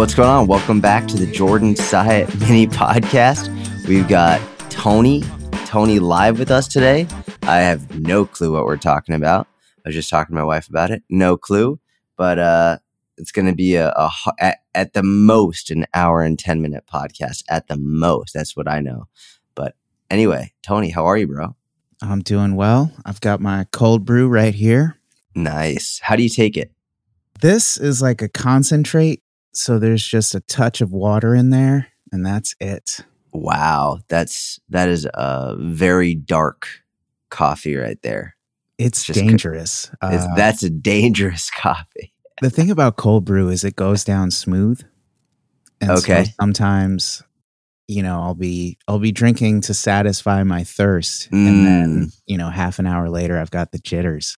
What's going on? Welcome back to the Jordan Syatt mini podcast. We've got Tony, Tony live with us today. I have no clue what we're talking about. I was just talking to my wife about it. No clue, but uh, it's going to be a, a at, at the most an hour and 10 minute podcast. At the most, that's what I know. But anyway, Tony, how are you, bro? I'm doing well. I've got my cold brew right here. Nice. How do you take it? This is like a concentrate, so there's just a touch of water in there, and that's it. Wow, that's that is a very dark coffee right there. It's Just dangerous. It's- Uh, that's a dangerous coffee. the thing about cold brew is it goes down smooth. And Okay. So sometimes, you know, I'll be I'll be drinking to satisfy my thirst, and then you know, half an hour later, I've got the jitters.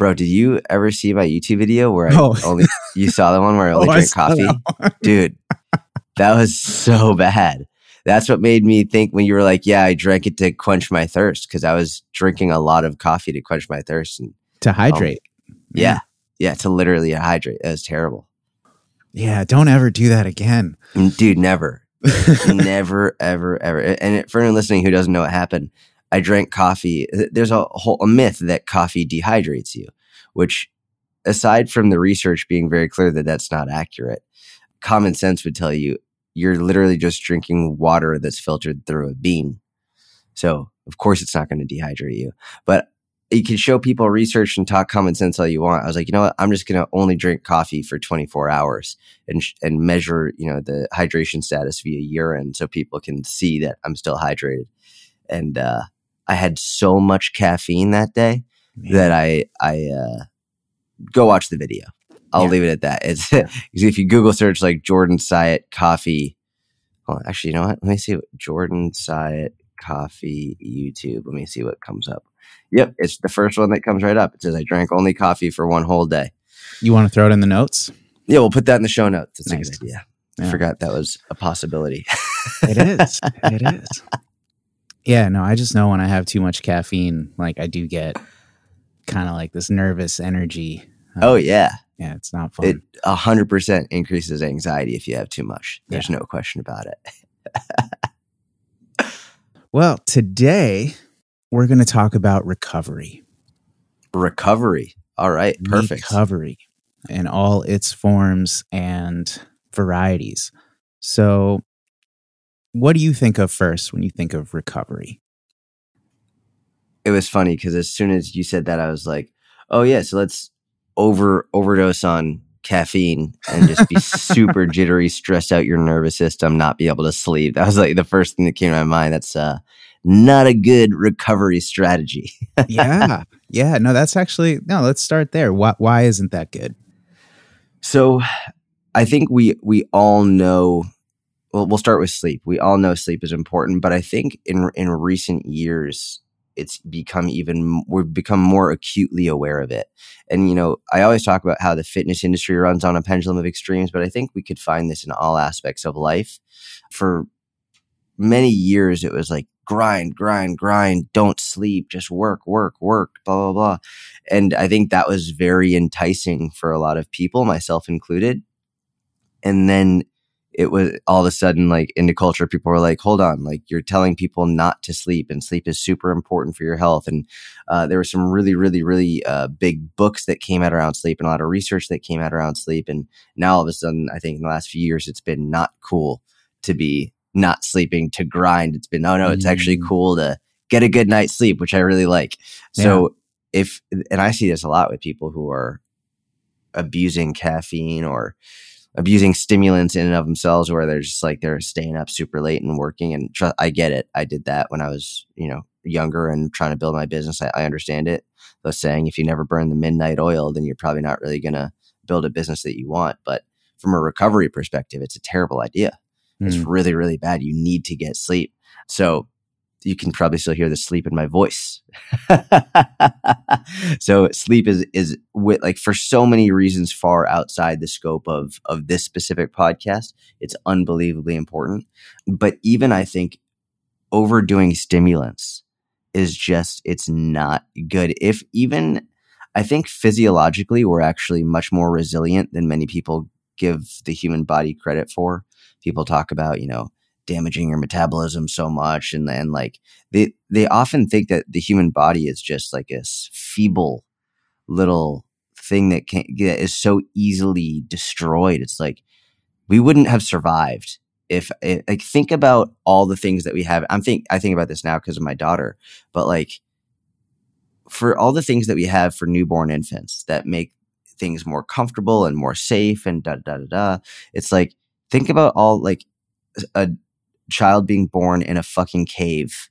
Bro, did you ever see my YouTube video where I Oh. only you saw the one where I only Oh, I drink saw coffee? that. Dude, that was so bad. That's what made me think when you were like, "Yeah, I drank it to quench my thirst" because I was drinking a lot of coffee to quench my thirst. And to hydrate. yeah, yeah, to literally hydrate. That was terrible, Yeah, don't ever do that again. Mm, dude. Never, never, ever, ever. And for anyone listening who doesn't know what happened, I drank coffee. There's a whole a myth that coffee dehydrates you, which, aside from the research being very clear that that's not accurate, common sense would tell you you're literally just drinking water that's filtered through a bean. So of course it's not going to dehydrate you. But you can show people research and talk common sense all you want. I was like, you know what? I'm just going to only drink coffee for 24 hours and sh- and measure, you know, the hydration status via urine so people can see that I'm still hydrated. And uh, I had so much caffeine that day Man. that I I uh, go watch the video. I'll Yeah. leave it at that. It's if you Google search like Jordan Syatt coffee. Hold on, actually, you know what? Let me see what Jordan Syatt coffee YouTube. Let me see what comes up. Yep, it's the first one that comes right up. It says I drank only coffee for one whole day. You want to throw it in the notes? Yeah, we'll put that in the show notes. That's Nice. a good idea. I forgot that was a possibility. It is. it is. Yeah, no, I just know when I have too much caffeine, like I do get kind of like this nervous energy. Um, oh yeah, Yeah, it's not fun. it a hundred percent increases anxiety if you have too much. There's no question about it. well, today we're going to talk about recovery. Recovery. All right, perfect. Recovery in all its forms and varieties. So, what do you think of first when you think of recovery? it was funny because as soon as you said that, I was like, "Oh yeah, so let's over overdose on caffeine and just be super jittery, stress out your nervous system, not be able to sleep." That was like the first thing that came to my mind. That's uh, not a good recovery strategy. yeah. Yeah, no, that's actually no, let's start there. Why why isn't that good? So, I think we we all know. Well, we'll start with sleep. We all know sleep is important, but I think in in recent years, it's become even we've become more acutely aware of it. And you know, I always talk about how the fitness industry runs on a pendulum of extremes, but I think we could find this in all aspects of life. For many years, it was like grind, grind, grind, don't sleep, just work, work, work, blah blah blah. And I think that was very enticing for a lot of people, myself included. And then it was all of a sudden like into culture, people were like, hold on, like you're telling people not to sleep and sleep is super important for your health. And uh, there were some really, really, really uh, big books that came out around sleep and a lot of research that came out around sleep. And now all of a sudden, I think in the last few years, it's been not cool to be not sleeping to grind. It's been, oh no, it's actually Mm. cool to get a good night's sleep, which I really like. So if, and I see this a lot with people who are abusing caffeine or abusing stimulants in and of themselves where they're just like they're staying up super late and working and tr- i get it. I did that when i was you know younger and trying to build my business. I, I understand it. The saying if you never burn the midnight oil then you're probably not really going to build a business that you want. But from a recovery perspective it's a terrible idea. It's Mm. really really bad. You need to get sleep. So you can probably still hear the sleep in my voice. So sleep is is with like for so many reasons far outside the scope of of this specific podcast it's unbelievably important. But even i think overdoing stimulants is just it's not good. If even i think physiologically we're actually much more resilient than many people give the human body credit for. People talk about, you know, damaging your metabolism so much and and like they they often think that the human body is just like a feeble little thing that can that is so easily destroyed. It's like we wouldn't have survived if like think about all the things that we have. I'm think I think about this now because of my daughter, but like for all the things that we have for newborn infants that make things more comfortable and more safe and da da da da. It's like think about all like a child being born in a fucking cave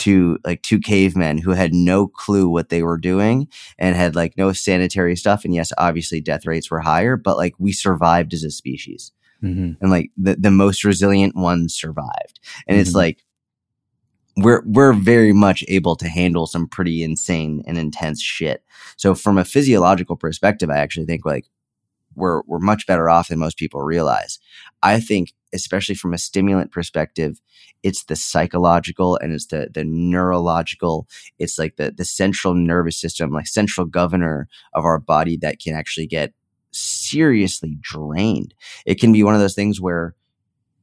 to like two cavemen who had no clue what they were doing and had like no sanitary stuff. And yes, obviously death rates were higher, but like we survived as a species. Mm-hmm. And like the, the most resilient ones survived. And mm-hmm. it's like we're we're very much able to handle some pretty insane and intense shit. So from a physiological perspective, I actually think like we're we're much better off than most people realize. I think especially from a stimulant perspective, it's the psychological and it's the the neurological, it's like the the central nervous system, like central governor of our body that can actually get seriously drained. It can be one of those things where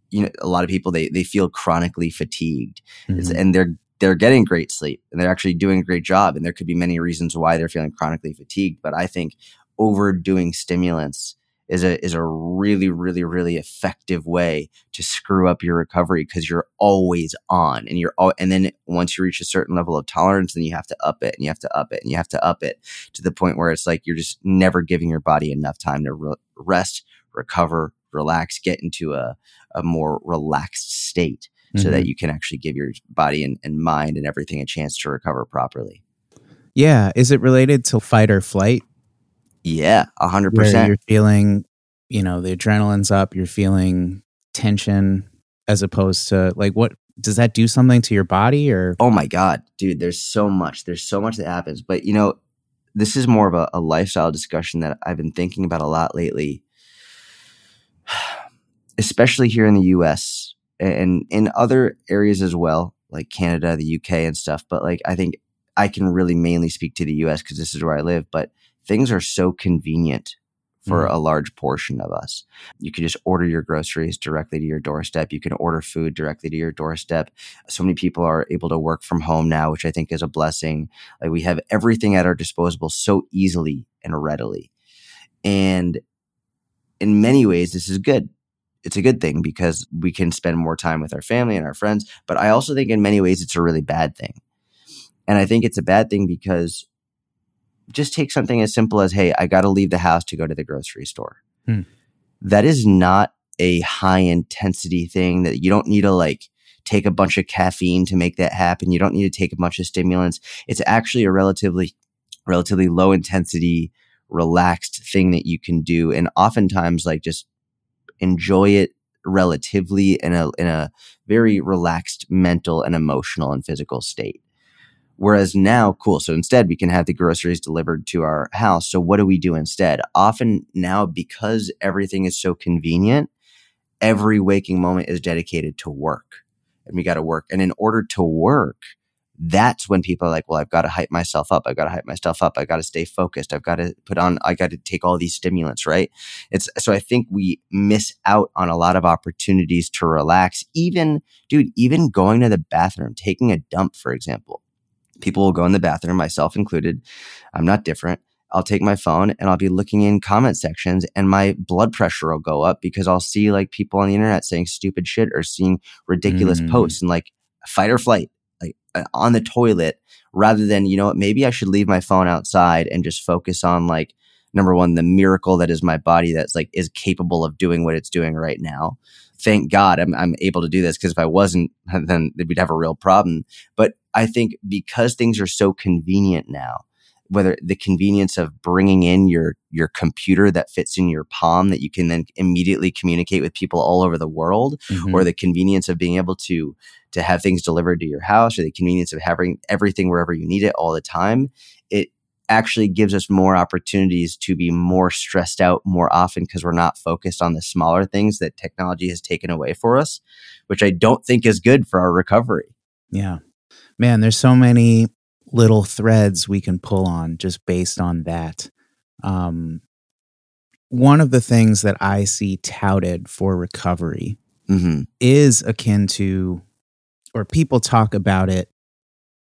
you know a lot of people they they feel chronically fatigued mm-hmm. and they're they're getting great sleep and they're actually doing a great job and there could be many reasons why they're feeling chronically fatigued but i think overdoing stimulants is a is a really really really effective way to screw up your recovery because you're always on and you're all and then once you reach a certain level of tolerance then you have to up it and you have to up it and you have to up it to the point where it's like you're just never giving your body enough time to re- rest recover relax get into a a more relaxed state mm-hmm. so that mm-hmm. you can actually give your body and, and mind and everything a chance to recover properly. Yeah. Is it related to fight or flight? Yeah, a hundred percent. You're feeling, you know, the adrenaline's up. You're feeling tension, as opposed to like what does that do something to your body or? Oh my god, dude! There's so much. There's so much that happens. But you know, this is more of a, a lifestyle discussion that I've been thinking about a lot lately especially here in the US and in other areas as well, like Canada, the UK, and stuff. But like, I think I can really mainly speak to the US because this is where I live. But things are so convenient for mm. a large portion of us. You can just order your groceries directly to your doorstep. You can order food directly to your doorstep. So many people are able to work from home now, which I think is a blessing. Like we have everything at our disposal so easily and readily. And in many ways, this is good it's a good thing because we can spend more time with our family and our friends. But I also think in many ways it's a really bad thing. And I think it's a bad thing because just take something as simple as, hey, I got to leave the house to go to the grocery store. Hmm. That is not a high intensity thing that you don't need to like take a bunch of caffeine to make that happen. You don't need to take a bunch of stimulants. It's actually a relatively, relatively low intensity, relaxed thing that you can do. And oftentimes, like just enjoy it relatively in a in a very relaxed mental and emotional and physical state. Whereas now, cool. So instead, we can have the groceries delivered to our house. So what do we do instead? Often now, because everything is so convenient, every waking moment is dedicated to work, and we got to work. And in order to work, that's when people are like, well, I've got to hype myself up. I've got to hype myself up. I've got to stay focused. I've got to put on, I got to take all these stimulants, right? It's so I think we miss out on a lot of opportunities to relax. Even, dude, even going to the bathroom, taking a dump, for example. People will go in the bathroom, myself included. I'm not different. I'll take my phone and I'll be looking in comment sections and my blood pressure will go up because I'll see like people on the internet saying stupid shit or seeing ridiculous mm. posts and like fight or flight like uh, on the toilet rather than you know what maybe i should leave my phone outside and just focus on like number one the miracle that is my body that's like is capable of doing what it's doing right now thank god i'm, I'm able to do this because if i wasn't then we'd have a real problem but i think because things are so convenient now whether the convenience of bringing in your your computer that fits in your palm that you can then immediately communicate with people all over the world mm-hmm. or the convenience of being able to to have things delivered to your house or the convenience of having everything wherever you need it all the time it actually gives us more opportunities to be more stressed out more often because we're not focused on the smaller things that technology has taken away for us which i don't think is good for our recovery yeah man there's so many little threads we can pull on just based on that. Um, one of the things that I see touted for recovery hmm is akin to, or people talk about it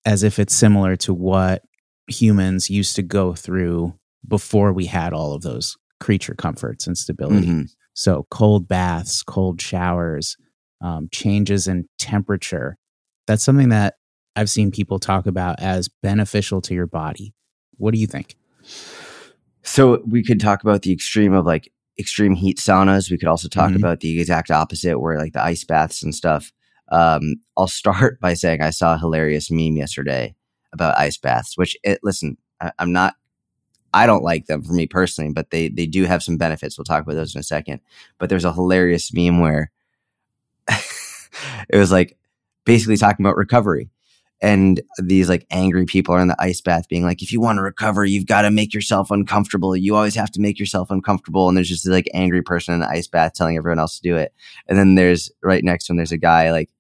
as if it's similar to what humans used to go through before we had all of those creature comforts and stability. hmm So, cold baths, cold showers, um, changes in temperature. That's something that I've seen people talk about as beneficial to your body. What do you think? So we could talk about the extreme of like extreme heat saunas. We could also talk Mhm. about the exact opposite, where like the ice baths and stuff. Um, I'll start by saying I saw a hilarious meme yesterday about ice baths. Which, it, listen, I, I'm not. I don't like them for me personally, but they they do have some benefits. We'll talk about those in a second. But there's a hilarious meme where it was like basically talking about recovery. And these like angry people are in the ice bath being like, if you want to recover, you've got to make yourself uncomfortable. You always have to make yourself uncomfortable. And there's just this like angry person in the ice bath telling everyone else to do it. And then there's right next to him, there's a guy like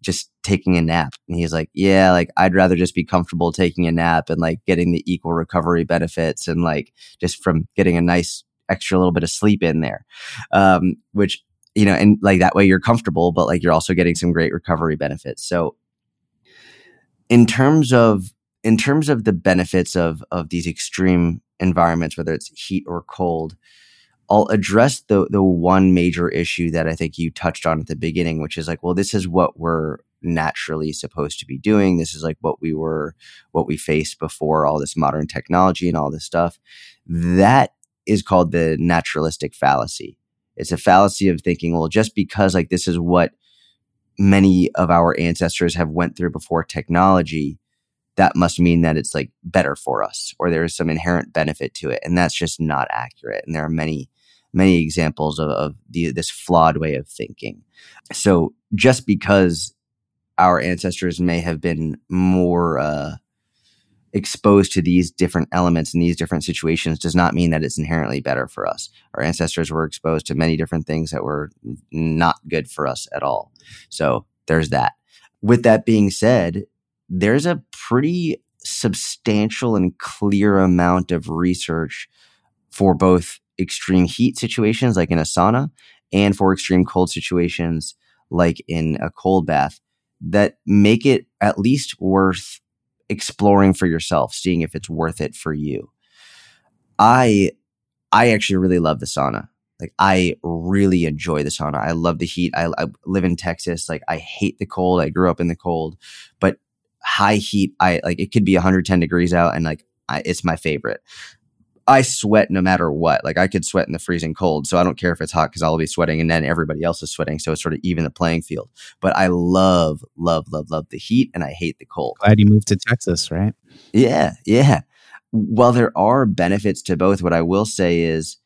just taking a nap. And he's like, yeah, like I'd rather just be comfortable taking a nap and like getting the equal recovery benefits and like just from getting a nice extra little bit of sleep in there. Um, which, you know, and like that way you're comfortable, but like you're also getting some great recovery benefits. So in terms of in terms of the benefits of of these extreme environments, whether it's heat or cold, I'll address the the one major issue that I think you touched on at the beginning, which is like, well, this is what we're naturally supposed to be doing. This is like what we were what we faced before all this modern technology and all this stuff. That is called the naturalistic fallacy. It's a fallacy of thinking, well, just because like this is what many of our ancestors have went through before technology that must mean that it's like better for us or there is some inherent benefit to it and that's just not accurate and there are many many examples of, of the, this flawed way of thinking. So just because our ancestors may have been more uh, exposed to these different elements in these different situations does not mean that it's inherently better for us our ancestors were exposed to many different things that were not good for us at all so there's that. With that being said, there's a pretty substantial and clear amount of research for both extreme heat situations, like in a sauna, and for extreme cold situations, like in a cold bath, that make it at least worth exploring for yourself, seeing if it's worth it for you. I I actually really love the sauna. Like I really enjoy the sauna. I love the heat. I, I live in Texas. Like I hate the cold. I grew up in the cold, but high heat, I like it could be 110 degrees out and like I, it's my favorite. I sweat no matter what. Like I could sweat in the freezing cold, so I don't care if it's hot because I'll be sweating, and then everybody else is sweating, so it's sort of even the playing field. But I love, love, love, love the heat, and I hate the cold. Glad you moved to Texas, right? Yeah, yeah. While there are benefits to both, what I will say is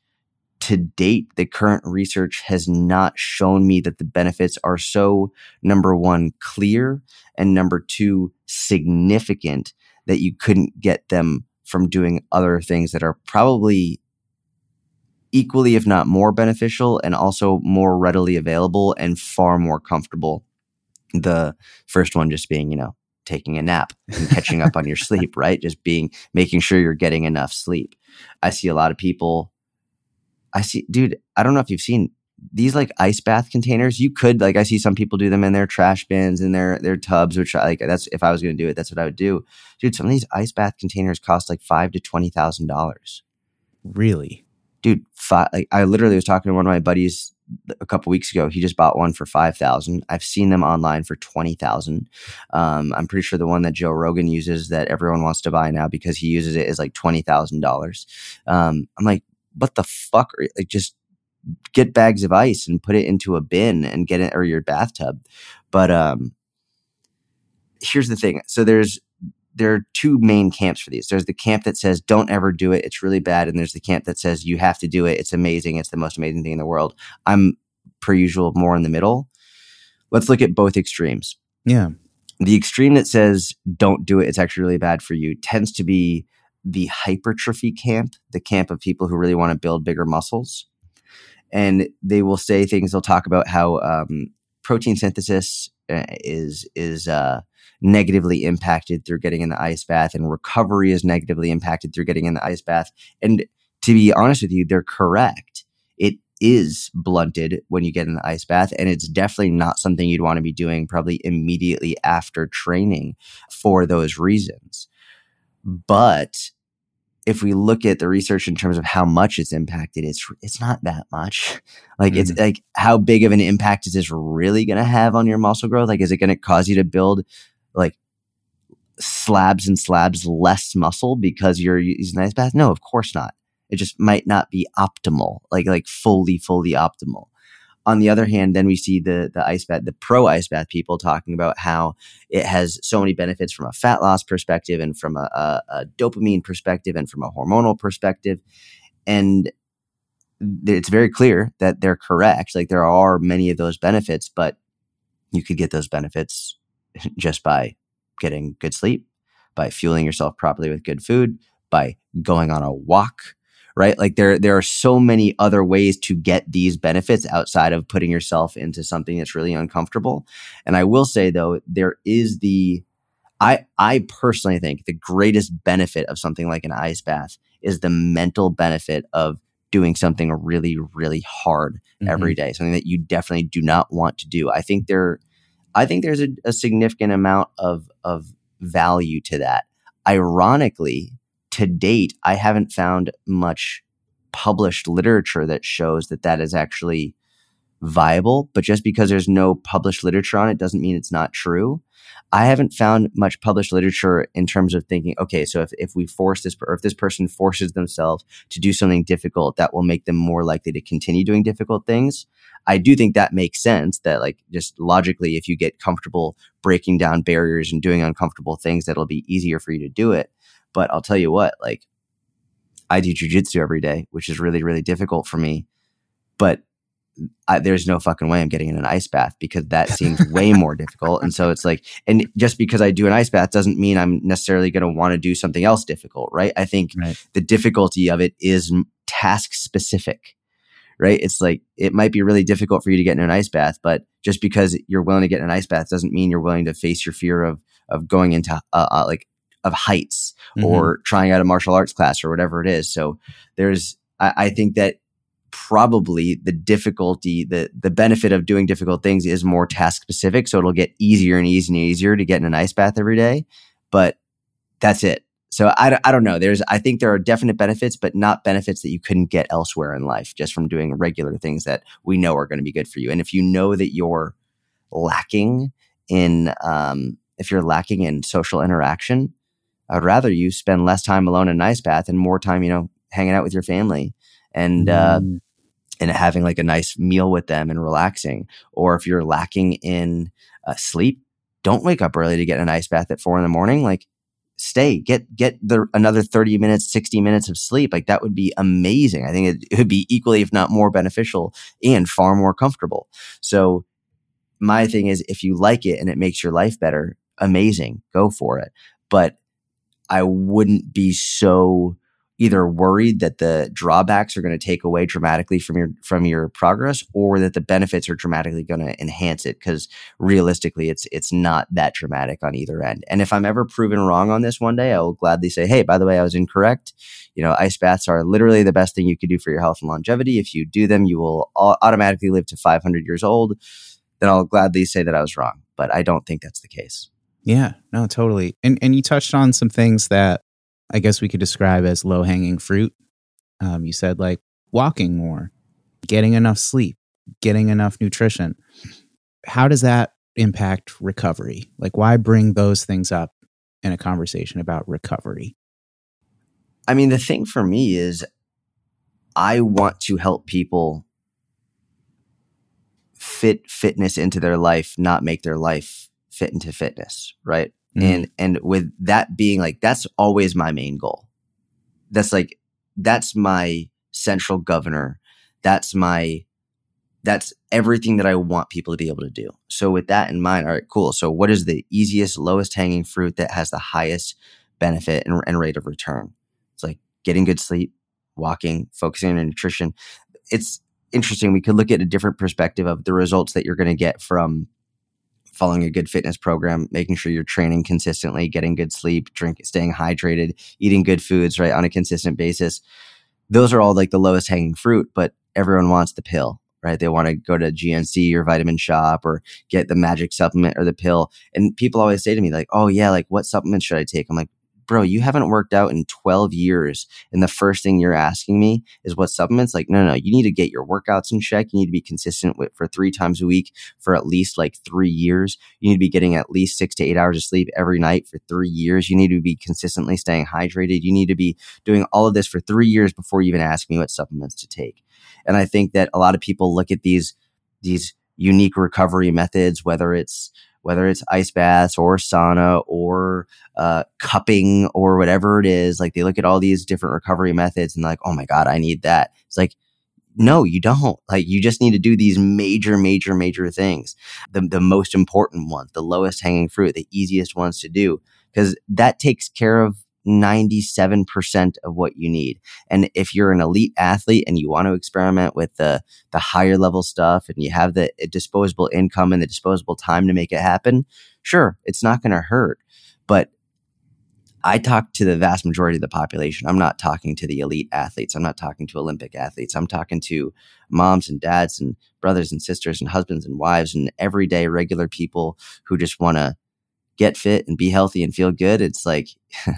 to date, the current research has not shown me that the benefits are so, number one, clear, and number two, significant that you couldn't get them from doing other things that are probably equally, if not more beneficial, and also more readily available and far more comfortable. The first one just being, you know, taking a nap and catching up on your sleep, right? Just being, making sure you're getting enough sleep. I see a lot of people I see, dude, I don't know if you've seen these like ice bath containers. You could like I see some people do them in their trash bins in their their tubs, which I, like that's if I was going to do it, that's what I would do. Dude, some of these ice bath containers cost like five to twenty thousand dollars. Really? Dude, five, like I literally was talking to one of my buddies a couple weeks ago. He just bought one for five thousand. I've seen them online for twenty thousand. Um, I'm pretty sure the one that Joe Rogan uses that everyone wants to buy now because he uses it is like twenty thousand um, dollars. I'm like, what the fuck? Are, like, just get bags of ice and put it into a bin and get it or your bathtub. But um, here's the thing. So there's there are two main camps for these. There's the camp that says don't ever do it; it's really bad, and there's the camp that says you have to do it. It's amazing. It's the most amazing thing in the world. I'm per usual more in the middle. Let's look at both extremes. Yeah. The extreme that says don't do it; it's actually really bad for you tends to be the hypertrophy camp, the camp of people who really want to build bigger muscles. And they will say things. They'll talk about how um, protein synthesis uh, is is uh, negatively impacted through getting in the ice bath, and recovery is negatively impacted through getting in the ice bath. And to be honest with you, they're correct. It is blunted when you get in the ice bath. And it's definitely not something you'd want to be doing probably immediately after training for those reasons. But if we look at the research in terms of how much it's impacted, it's it's not that much. Like mm-hmm. it's like how big of an impact is this really going to have on your muscle growth? Like, is it going to cause you to build like slabs and slabs less muscle because you're using ice bath? No, of course not. It just might not be optimal, like like fully, fully optimal. On the other hand, then we see the the ice bath, the pro ice bath people talking about how it has so many benefits from a fat loss perspective and from a, a, a dopamine perspective and from a hormonal perspective. And it's very clear that they're correct. Like there are many of those benefits, but you could get those benefits just by getting good sleep, by fueling yourself properly with good food, by going on a walk, right? Like there, there are so many other ways to get these benefits outside of putting yourself into something that's really uncomfortable. And I will say though, there is the, I, I personally think the greatest benefit of something like an ice bath is the mental benefit of doing something really, really hard mm-hmm. every day, something that you definitely do not want to do. I think there, I think there's a, a significant amount of, of value to that. Ironically, to date, I haven't found much published literature that shows that that is actually viable. But just because there's no published literature on it doesn't mean it's not true. I haven't found much published literature in terms of thinking, okay, so if, if we force this, or if this person forces themselves to do something difficult, that will make them more likely to continue doing difficult things. I do think that makes sense that like just logically, if you get comfortable breaking down barriers and doing uncomfortable things, that'll be easier for you to do it. But I'll tell you what, like I do jujitsu every day, which is really, really difficult for me. But I, there's no fucking way I'm getting in an ice bath because that seems way more difficult. And so it's like, and just because I do an ice bath doesn't mean I'm necessarily going to want to do something else difficult, right? I think right. the difficulty of it is task specific, right? It's like, it might be really difficult for you to get in an ice bath, but just because you're willing to get in an ice bath doesn't mean you're willing to face your fear of, of going into uh, uh, like of heights mm-hmm. or trying out a martial arts class or whatever it is. So there's, I, I think that probably the difficulty, the the benefit of doing difficult things is more task specific. So it'll get easier and easier and easier to get in an ice bath every day. But that's it. So I, I don't know. There's I think there are definite benefits, but not benefits that you couldn't get elsewhere in life just from doing regular things that we know are going to be good for you. And if you know that you're lacking in um, if you're lacking in social interaction, I'd rather you spend less time alone in an ice bath and more time, you know, hanging out with your family and uh, mm. uh, and having like a nice meal with them and relaxing. Or if you're lacking in uh, sleep, don't wake up early to get an ice bath at four in the morning. Like, stay, get get the another thirty minutes, sixty minutes of sleep. Like that would be amazing. I think it, it would be equally, if not more, beneficial and far more comfortable. So my thing is, if you like it and it makes your life better, amazing, go for it. But I wouldn't be so either worried that the drawbacks are going to take away dramatically from your from your progress or that the benefits are dramatically going to enhance it because realistically it's it's not that dramatic on either end. And if i'm ever proven wrong on this one day i will gladly say hey by the way i was incorrect. You know ice baths are literally the best thing you could do for your health and longevity. If you do them you will automatically live to 500 years old. Then i'll gladly say that i was wrong but i don't think that's the case yeah, no, totally. And and you touched on some things that I guess we could describe as low hanging fruit. Um, you said like walking more, getting enough sleep, getting enough nutrition. How does that impact recovery? Like, why bring those things up in a conversation about recovery? I mean, the thing for me is I want to help people fit fitness into their life, not make their life fit into fitness, right? Mm. And and with that being like that's always my main goal. That's like that's my central governor. That's my that's everything that I want people to be able to do. So with that in mind, all right, cool. So what is the easiest, lowest hanging fruit that has the highest benefit and, and rate of return? It's like getting good sleep, walking, focusing on nutrition. It's interesting. We could look at a different perspective of the results that you're going to get from following a good fitness program, making sure you're training consistently, getting good sleep, drink, staying hydrated, eating good foods, right, on a consistent basis. Those are all like the lowest hanging fruit. But everyone wants the pill, right? They want to go to GNC or Vitamin Shoppe or get the magic supplement or the pill. And people always say to me, like, oh, yeah, like what supplement should I take? I'm like, bro, you haven't worked out in 12 years. And the first thing you're asking me is what supplements? Like, no, no, you need to get your workouts in check. You need to be consistent with for three times a week for at least like three years. You need to be getting at least six to eight hours of sleep every night for three years. You need to be consistently staying hydrated. You need to be doing all of this for three years before you even ask me what supplements to take. And I think that a lot of people look at these, these unique recovery methods, whether it's whether it's ice baths or sauna or uh, cupping or whatever it is. Like they look at all these different recovery methods and like, oh my God, I need that. It's like, no, you don't. Like you just need to do these major, major, major things. The, the most important ones, the lowest hanging fruit, the easiest ones to do, because that takes care of 97% of what you need. And if you're an elite athlete and you want to experiment with the, the higher level stuff and you have the eh, disposable income and the disposable time to make it happen, sure, it's not going to hurt. But I talk to the vast majority of the population. I'm not talking to the elite athletes. I'm not talking to Olympic athletes. I'm talking to moms and dads and brothers and sisters and husbands and wives and everyday regular people who just want to get fit and be healthy and feel good. It's like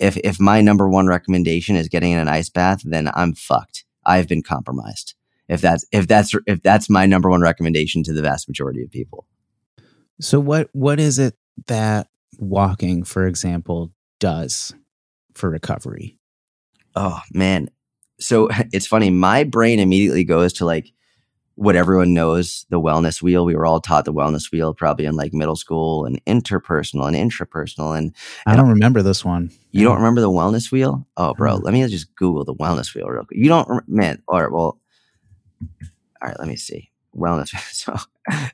if if my number one recommendation is getting in an ice bath, then I'm fucked. I've been compromised. If that's if that's if that's my number one recommendation to the vast majority of people. So what what is it that walking, for example, does for recovery? Oh man. So it's funny, my brain immediately goes to like what everyone knows the wellness wheel. We were all taught the wellness wheel probably in like middle school and interpersonal and intrapersonal. And, and I don't remember this one. You don't remember the wellness wheel? Oh, bro, mm. let me just Google the wellness wheel real quick. You don't, man. All right, well, all right, let me see. Wellness. So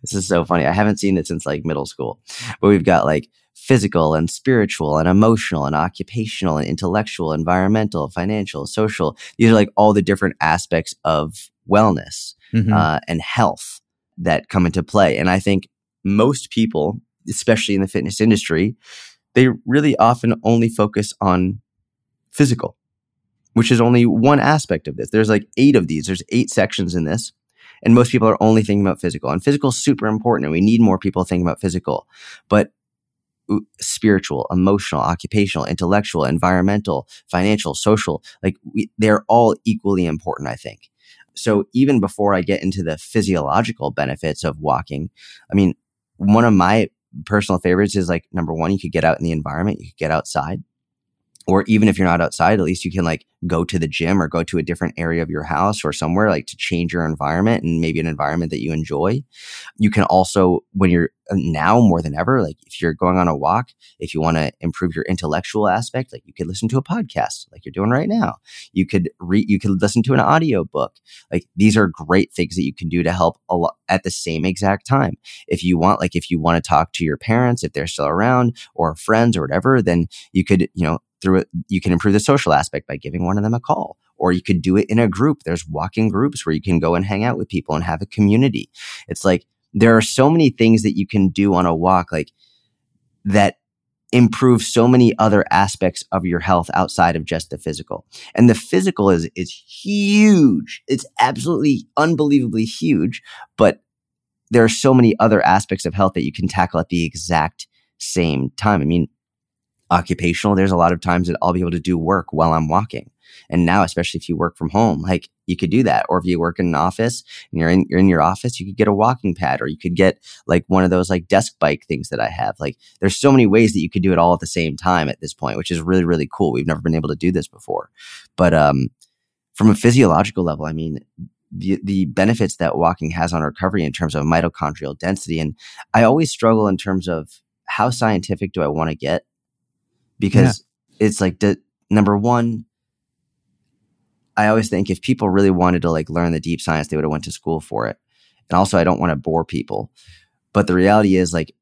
this is so funny. I haven't seen it since like middle school, but we've got like physical and spiritual and emotional and occupational and intellectual, environmental, financial, social. These are like all the different aspects of wellness mm-hmm. uh, and health that come into play. And I think most people, especially in the fitness industry, they really often only focus on physical, which is only one aspect of this. There's like eight of these. There's eight sections in this. And most people are only thinking about physical. And physical is super important. And we need more people thinking about physical. But spiritual, emotional, occupational, intellectual, environmental, financial, social, like we, they're all equally important, I think. So even before I get into the physiological benefits of walking, I mean, one of my personal favorites is like number one, you could get out in the environment, you could get outside or even if you're not outside, at least you can like go to the gym or go to a different area of your house or somewhere like to change your environment and maybe an environment that you enjoy. You can also, when you're uh, now more than ever, like if you're going on a walk, if you want to improve your intellectual aspect, like you could listen to a podcast like you're doing right now. You could read, you could listen to an audio book. Like these are great things that you can do to help a lot at the same exact time. If you want, like if you want to talk to your parents, if they're still around or friends or whatever, then you could, you know, through it, you can improve the social aspect by giving one of them a call. Or you could do it in a group. There's walking groups where you can go and hang out with people and have a community. It's like there are so many things that you can do on a walk, like that improve so many other aspects of your health outside of just the physical. And the physical is is huge. It's absolutely unbelievably huge, but there are so many other aspects of health that you can tackle at the exact same time. I mean, occupational, there's a lot of times that I'll be able to do work while I'm walking. And now, especially if you work from home, like you could do that. Or if you work in an office and you're in, you're in your office, you could get a walking pad or you could get like one of those like desk bike things that I have. Like there's so many ways that you could do it all at the same time at this point, which is really, really cool. We've never been able to do this before. But, um, from a physiological level, I mean, the, the benefits that walking has on recovery in terms of mitochondrial density. And I always struggle in terms of how scientific do I want to get because yeah. it's like the number one i always think if people really wanted to like learn the deep science they would have went to school for it and also i don't want to bore people but the reality is like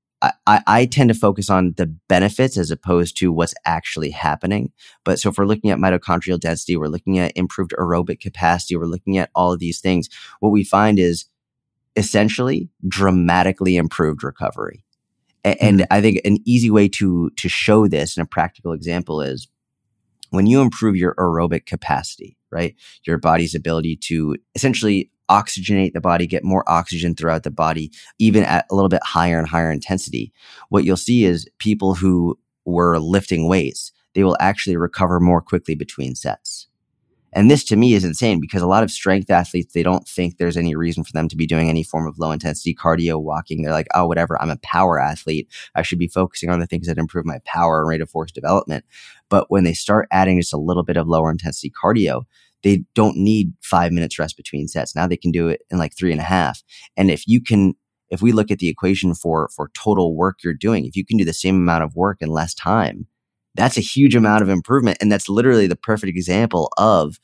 I, I tend to focus on the benefits as opposed to what's actually happening. But so if we're looking at mitochondrial density, we're looking at improved aerobic capacity, we're looking at all of these things. What we find is essentially dramatically improved recovery. And mm-hmm. I think an easy way to to show this and a practical example is when you improve your aerobic capacity, right? Your body's ability to essentially oxygenate the body, get more oxygen throughout the body, even at a little bit higher and higher intensity. What you'll see is people who were lifting weights, they will actually recover more quickly between sets. And this to me is insane because a lot of strength athletes, they don't think there's any reason for them to be doing any form of low intensity cardio walking. They're like, oh, whatever, I'm a power athlete. I should be focusing on the things that improve my power and rate of force development. But when they start adding just a little bit of lower intensity cardio, they don't need five minutes rest between sets. Now they can do it in like three and a half. And if you can, if we look at the equation for, for total work you're doing, if you can do the same amount of work in less time, that's a huge amount of improvement. And that's literally the perfect example of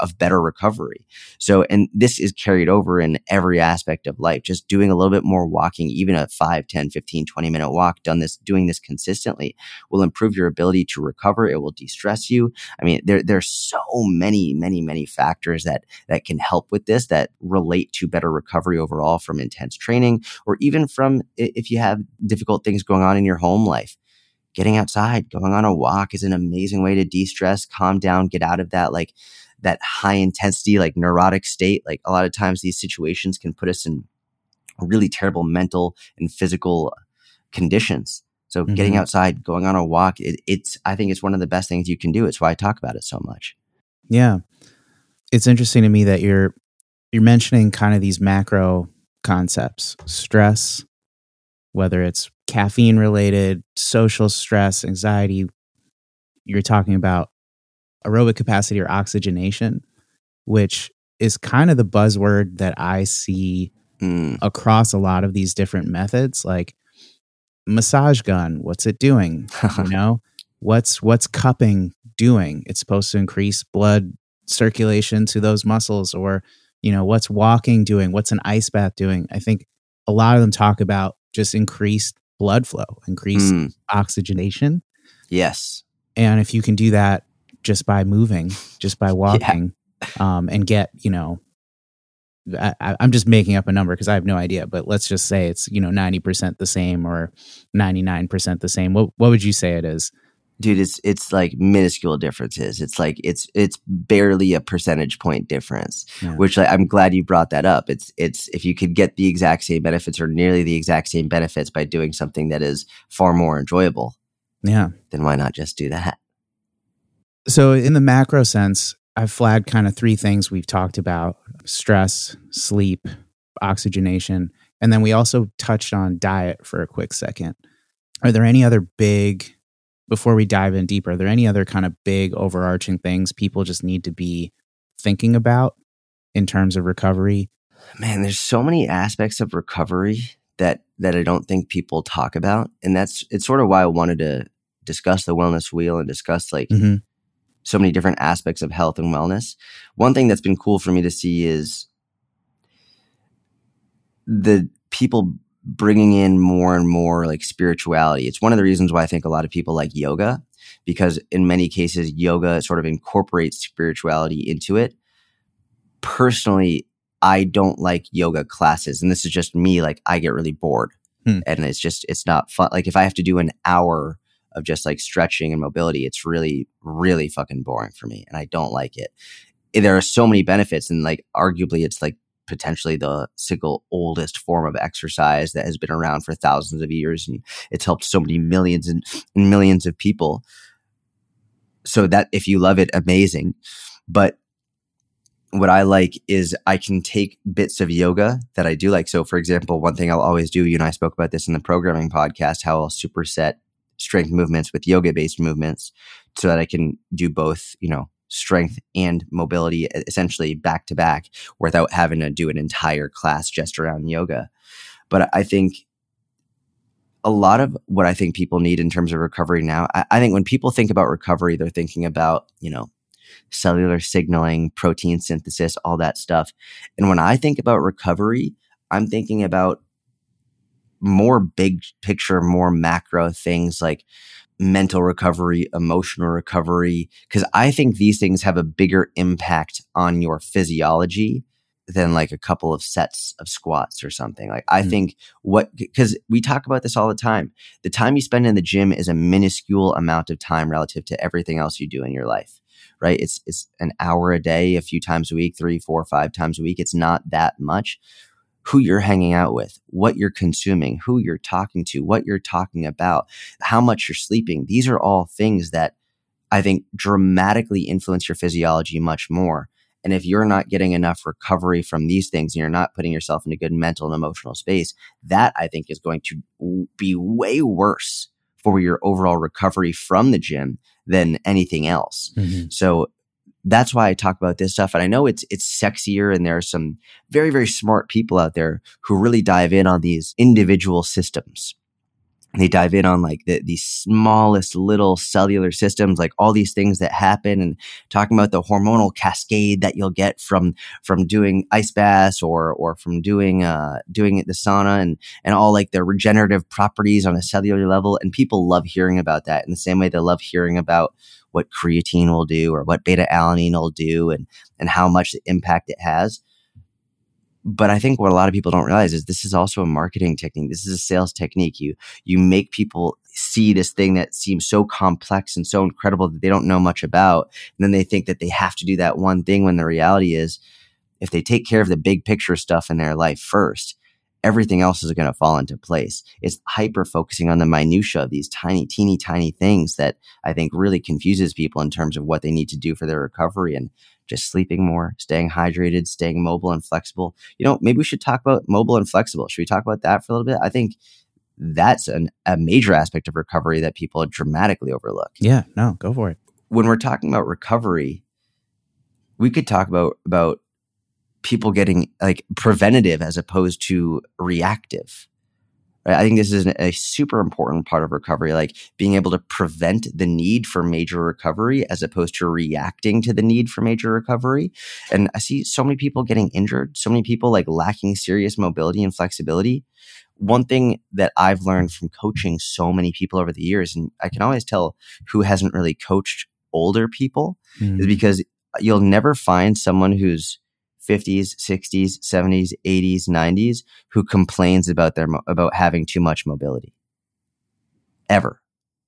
of better recovery. So, and this is carried over in every aspect of life. Just doing a little bit more walking, even a 5, 10, 15, 20 minute walk, done this, doing this consistently will improve your ability to recover. It will de-stress you. I mean, there, there's so many, many, many factors that, that can help with this that relate to better recovery overall from intense training or even from if you have difficult things going on in your home life getting outside, going on a walk is an amazing way to de-stress, calm down, get out of that like that high intensity, like neurotic state. Like a lot of times these situations can put us in really terrible mental and physical conditions. So mm-hmm. getting outside, going on a walk, it, it's, I think it's one of the best things you can do. It's why I talk about it so much. Yeah. It's interesting to me that you're, you're mentioning kind of these macro concepts, stress, whether it's caffeine related, social stress, anxiety. You're talking about aerobic capacity or oxygenation, which is kind of the buzzword that I see mm. across a lot of these different methods. Like massage gun, what's it doing? you know, what's what's cupping doing? It's supposed to increase blood circulation to those muscles, or you know, what's walking doing? What's an ice bath doing? I think a lot of them talk about just increased blood flow, increased mm. oxygenation. Yes. And if you can do that just by moving, just by walking, yeah. um, and get you know, I, am just making up a number because I have no idea, but let's just say it's you know 90 percent the same or 99 percent the same. What what would you say it is? Dude, it's it's like minuscule differences. It's like it's it's barely a percentage point difference. Yeah. Which like, I'm glad you brought that up. It's it's if you could get the exact same benefits or nearly the exact same benefits by doing something that is far more enjoyable. Yeah. Then why not just do that? So, in the macro sense, I've flagged kind of three things we've talked about stress, sleep, oxygenation. And then we also touched on diet for a quick second. Are there any other big, before we dive in deeper, are there any other kind of big overarching things people just need to be thinking about in terms of recovery? Man, there's so many aspects of recovery that that I don't think people talk about. And that's it's sort of why I wanted to discuss the wellness wheel and discuss like mm-hmm so many different aspects of health and wellness. One thing that's been cool for me to see is the people bringing in more and more like spirituality. It's one of the reasons why I think a lot of people like yoga because in many cases yoga sort of incorporates spirituality into it. Personally, I don't like yoga classes and this is just me like I get really bored. Hmm. And it's just it's not fun. Like if I have to do an hour of just like stretching and mobility, it's really, really fucking boring for me. And I don't like it. There are so many benefits. And like, arguably, it's like potentially the single oldest form of exercise that has been around for thousands of years. And it's helped so many millions and, millions of people. So that if you love it, amazing. But what I like is I can take bits of yoga that I do like. So, for example, one thing I'll always do, you and I spoke about this in the programming podcast, how I'll superset strength movements with yoga based movements so that I can do both, you know, strength and mobility essentially back to back without having to do an entire class just around yoga. But I think a lot of what I think people need in terms of recovery now, I, I think when people think about recovery, they're thinking about, you know, cellular signaling, protein synthesis, all that stuff. And when I think about recovery, I'm thinking about more big picture, more macro things like mental recovery, emotional recovery, because I think these things have a bigger impact on your physiology than like a couple of sets of squats or something. Like I Mm. think what because we talk about this all the time. The time you spend in the gym is a minuscule amount of time relative to everything else you do in your life. Right? It's it's an hour a day, a few times a week, three, four, five times a week. It's not that much. Who you're hanging out with, what you're consuming, who you're talking to, what you're talking about, how much you're sleeping. These are all things that I think dramatically influence your physiology much more. And if you're not getting enough recovery from these things and you're not putting yourself in a good mental and emotional space, that I think is going to be way worse for your overall recovery from the gym than anything else. Mm-hmm. So that's why I talk about this stuff. And I know it's it's sexier and there are some very, very smart people out there who really dive in on these individual systems. They dive in on like the, the smallest little cellular systems, like all these things that happen and talking about the hormonal cascade that you'll get from from doing ice baths or or from doing uh doing it the sauna and and all like the regenerative properties on a cellular level. And people love hearing about that in the same way they love hearing about what creatine will do or what beta alanine will do and and how much the impact it has. But I think what a lot of people don't realize is this is also a marketing technique. This is a sales technique. You you make people see this thing that seems so complex and so incredible that they don't know much about. And then they think that they have to do that one thing when the reality is if they take care of the big picture stuff in their life first, everything else is going to fall into place. It's hyper focusing on the minutia of these tiny, teeny, tiny things that I think really confuses people in terms of what they need to do for their recovery and just sleeping more, staying hydrated, staying mobile and flexible. You know, maybe we should talk about mobile and flexible. Should we talk about that for a little bit? I think that's an, a major aspect of recovery that people dramatically overlook. Yeah, no, go for it. When we're talking about recovery, we could talk about about people getting like preventative as opposed to reactive. Right? I think this is a super important part of recovery, like being able to prevent the need for major recovery as opposed to reacting to the need for major recovery. And I see so many people getting injured, so many people like lacking serious mobility and flexibility. One thing that I've learned from coaching so many people over the years, and I can always tell who hasn't really coached older people, Mm. is because you'll never find someone who's 50s, 60s, 70s, 80s, 90s who complains about their about having too much mobility. Ever.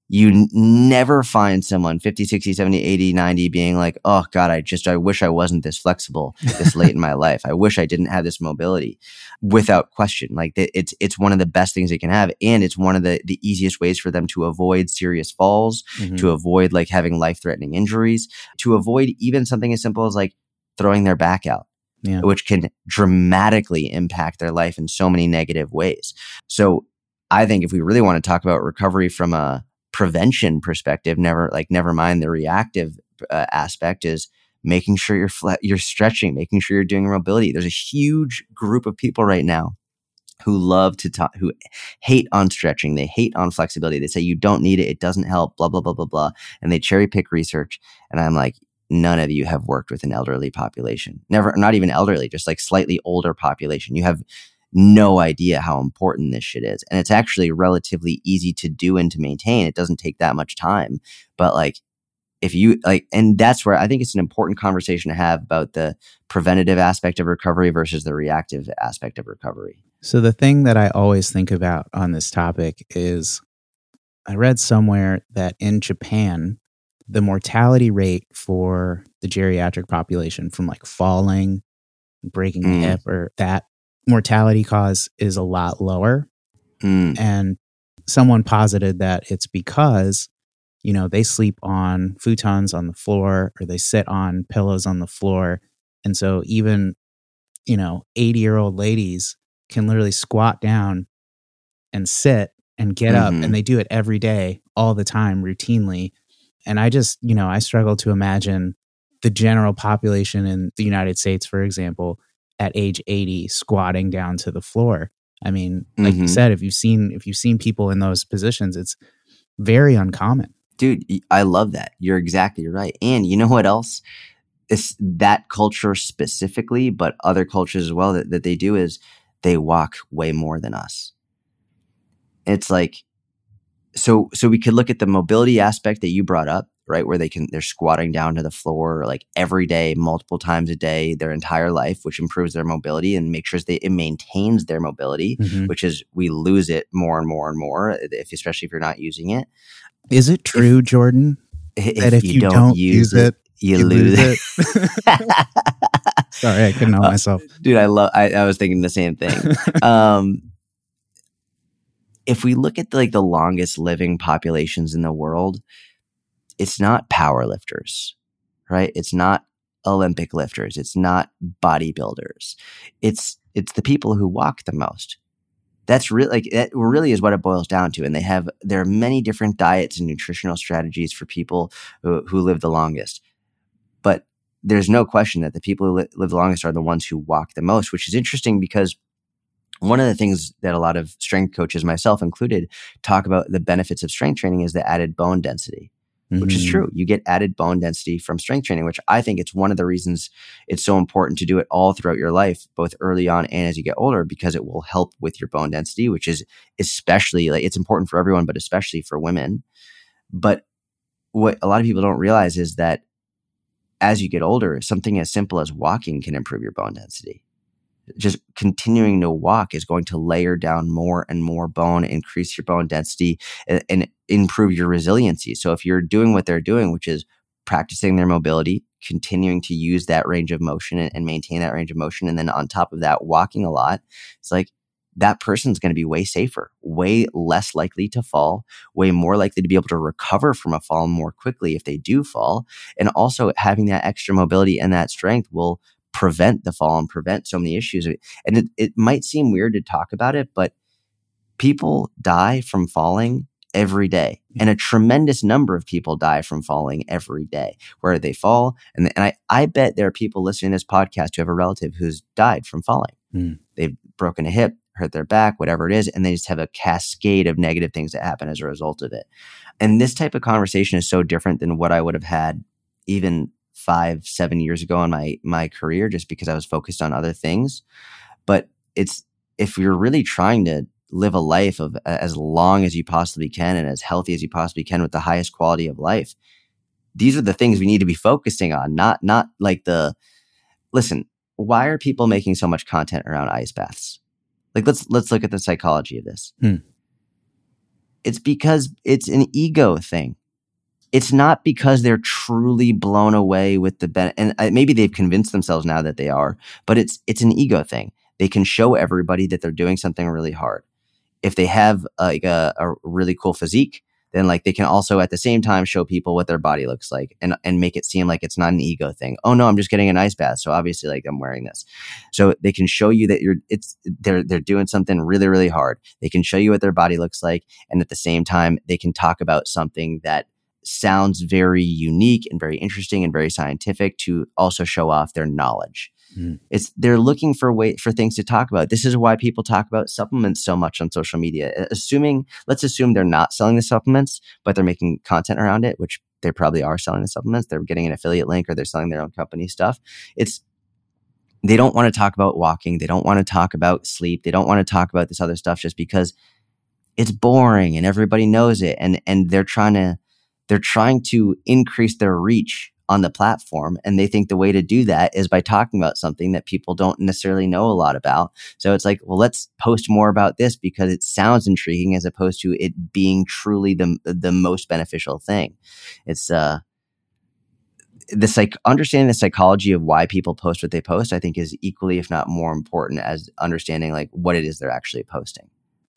You n- never find someone 50, 60, 70, 80, 90 being like, "Oh god, I just I wish I wasn't this flexible this late in my life. I wish I didn't have this mobility." Without question. Like it's it's one of the best things they can have and it's one of the the easiest ways for them to avoid serious falls, Mhm. to avoid like having life threatening injuries, to avoid even something as simple as like throwing their back out, Yeah. which can dramatically impact their life in so many negative ways. So I think if we really want to talk about recovery from a prevention perspective, never like never mind the reactive uh, aspect is making sure you're flat, you're stretching, making sure you're doing mobility. There's a huge group of people right now who love to talk, who hate on stretching. They hate on flexibility. They say you don't need it. It doesn't help, blah, blah, blah, blah, blah. And they cherry pick research. And I'm like, none of you have worked with an elderly population. Never, not even elderly, just like slightly older population. You have no idea how important this shit is. And it's actually relatively easy to do and to maintain. It doesn't take that much time. But like, if you like, and that's where I think it's an important conversation to have about the preventative aspect of recovery versus the reactive aspect of recovery. So the thing that I always think about on this topic is I read somewhere that in Japan, the mortality rate for the geriatric population from like falling, breaking Mm. hip, or that mortality cause is a lot lower. Mm, And someone posited that it's because, you know, they sleep on futons on the floor or they sit on pillows on the floor. And so even, you know, 80 year old ladies can literally squat down and sit and get up Mhm. and they do it every day, all the time, routinely. And I just, you know, I struggle to imagine the general population in the United States, for example, at age 80 squatting down to the floor. I mean, like you Mhm. said, if you've seen if you've seen people in those positions, it's very uncommon. dude, I love that. You're exactly right. And you know what else? It's that culture specifically, but other cultures as well that, that they do is they walk way more than us. It's like so so we could look at the mobility aspect that you brought up, right? Where they can, they're squatting down to the floor like every day, multiple times a day, their entire life, which improves their mobility and makes sure that it maintains their mobility, Mhm. which is we lose it more and more and more, if, especially if you're not using it. Is it true, Jordan, If, that if you, don't, use it, you, you lose lose it. it? Sorry, I couldn't help Uh, myself. Dude, I love, I, I was thinking the same thing. um, if we look at like the longest living populations in the world, it's not power lifters, right? It's not Olympic lifters. It's not bodybuilders. It's it's the people who walk the most. That's really like that really is what it boils down to. And they have there are many different diets and nutritional strategies for people who, who live the longest. But there's no question that the people who li- live the longest are the ones who walk the most, which is interesting because one of the things that a lot of strength coaches, myself included, talk about the benefits of strength training is the added bone density, which is Mhm. true. You get added bone density from strength training, which I think it's one of the reasons it's so important to do it all throughout your life, both early on and as you get older, because it will help with your bone density, which is especially like it's important for everyone, but especially for women. But what a lot of people don't realize is that as you get older, something as simple as walking can improve your bone density. Just continuing to walk is going to layer down more and more bone, increase your bone density, and, and improve your resiliency. So if you're doing what they're doing, which is practicing their mobility, continuing to use that range of motion and, and maintain that range of motion, and then on top of that, walking a lot, it's like that person's going to be way safer, way less likely to fall, way more likely to be able to recover from a fall more quickly if they do fall. And also having that extra mobility and that strength will prevent the fall and prevent so many issues. And it, it might seem weird to talk about it, but people die from falling every day. And a tremendous number of people die from falling every day where they fall. And, and I, I bet there are people listening to this podcast who have a relative who's died from falling. Hmm. They've broken a hip, hurt their back, whatever it is, and they just have a cascade of negative things that happen as a result of it. And this type of conversation is so different than what I would have had even five, seven years ago in my my career, just because I was focused on other things. But it's if you're really trying to live a life of as long as you possibly can and as healthy as you possibly can with the highest quality of life, these are the things we need to be focusing on, not not like the listen, why are people making so much content around ice baths? Like let's let's look at the psychology of this. Hmm. It's because it's an ego thing. It's not because they're truly blown away with the ben- and uh, maybe they've convinced themselves now that they are, but it's it's an ego thing. They can show everybody that they're doing something really hard. If they have like a, a really cool physique, then like they can also at the same time show people what their body looks like and and make it seem like it's not an ego thing. Oh no, I'm just getting an ice bath, so obviously like I'm wearing this. So they can show you that you're it's they're they're doing something really really hard. They can show you what their body looks like and at the same time they can talk about something that sounds very unique and very interesting and very scientific to also show off their knowledge. Mm. It's they're looking for way for things to talk about. This is why people talk about supplements so much on social media. Assuming let's assume they're not selling the supplements, but they're making content around it, which they probably are selling the supplements. They're getting an affiliate link or they're selling their own company stuff. It's they don't want to talk about walking. They don't want to talk about sleep. They don't want to talk about this other stuff just because it's boring and everybody knows it. And and they're trying to they're trying to increase their reach on the platform. And they think the way to do that is by talking about something that people don't necessarily know a lot about. So it's like, well, let's post more about this because it sounds intriguing as opposed to it being truly the the most beneficial thing. It's uh the psych understanding the psychology of why people post what they post, I think is equally, if not more important as understanding like what it is they're actually posting.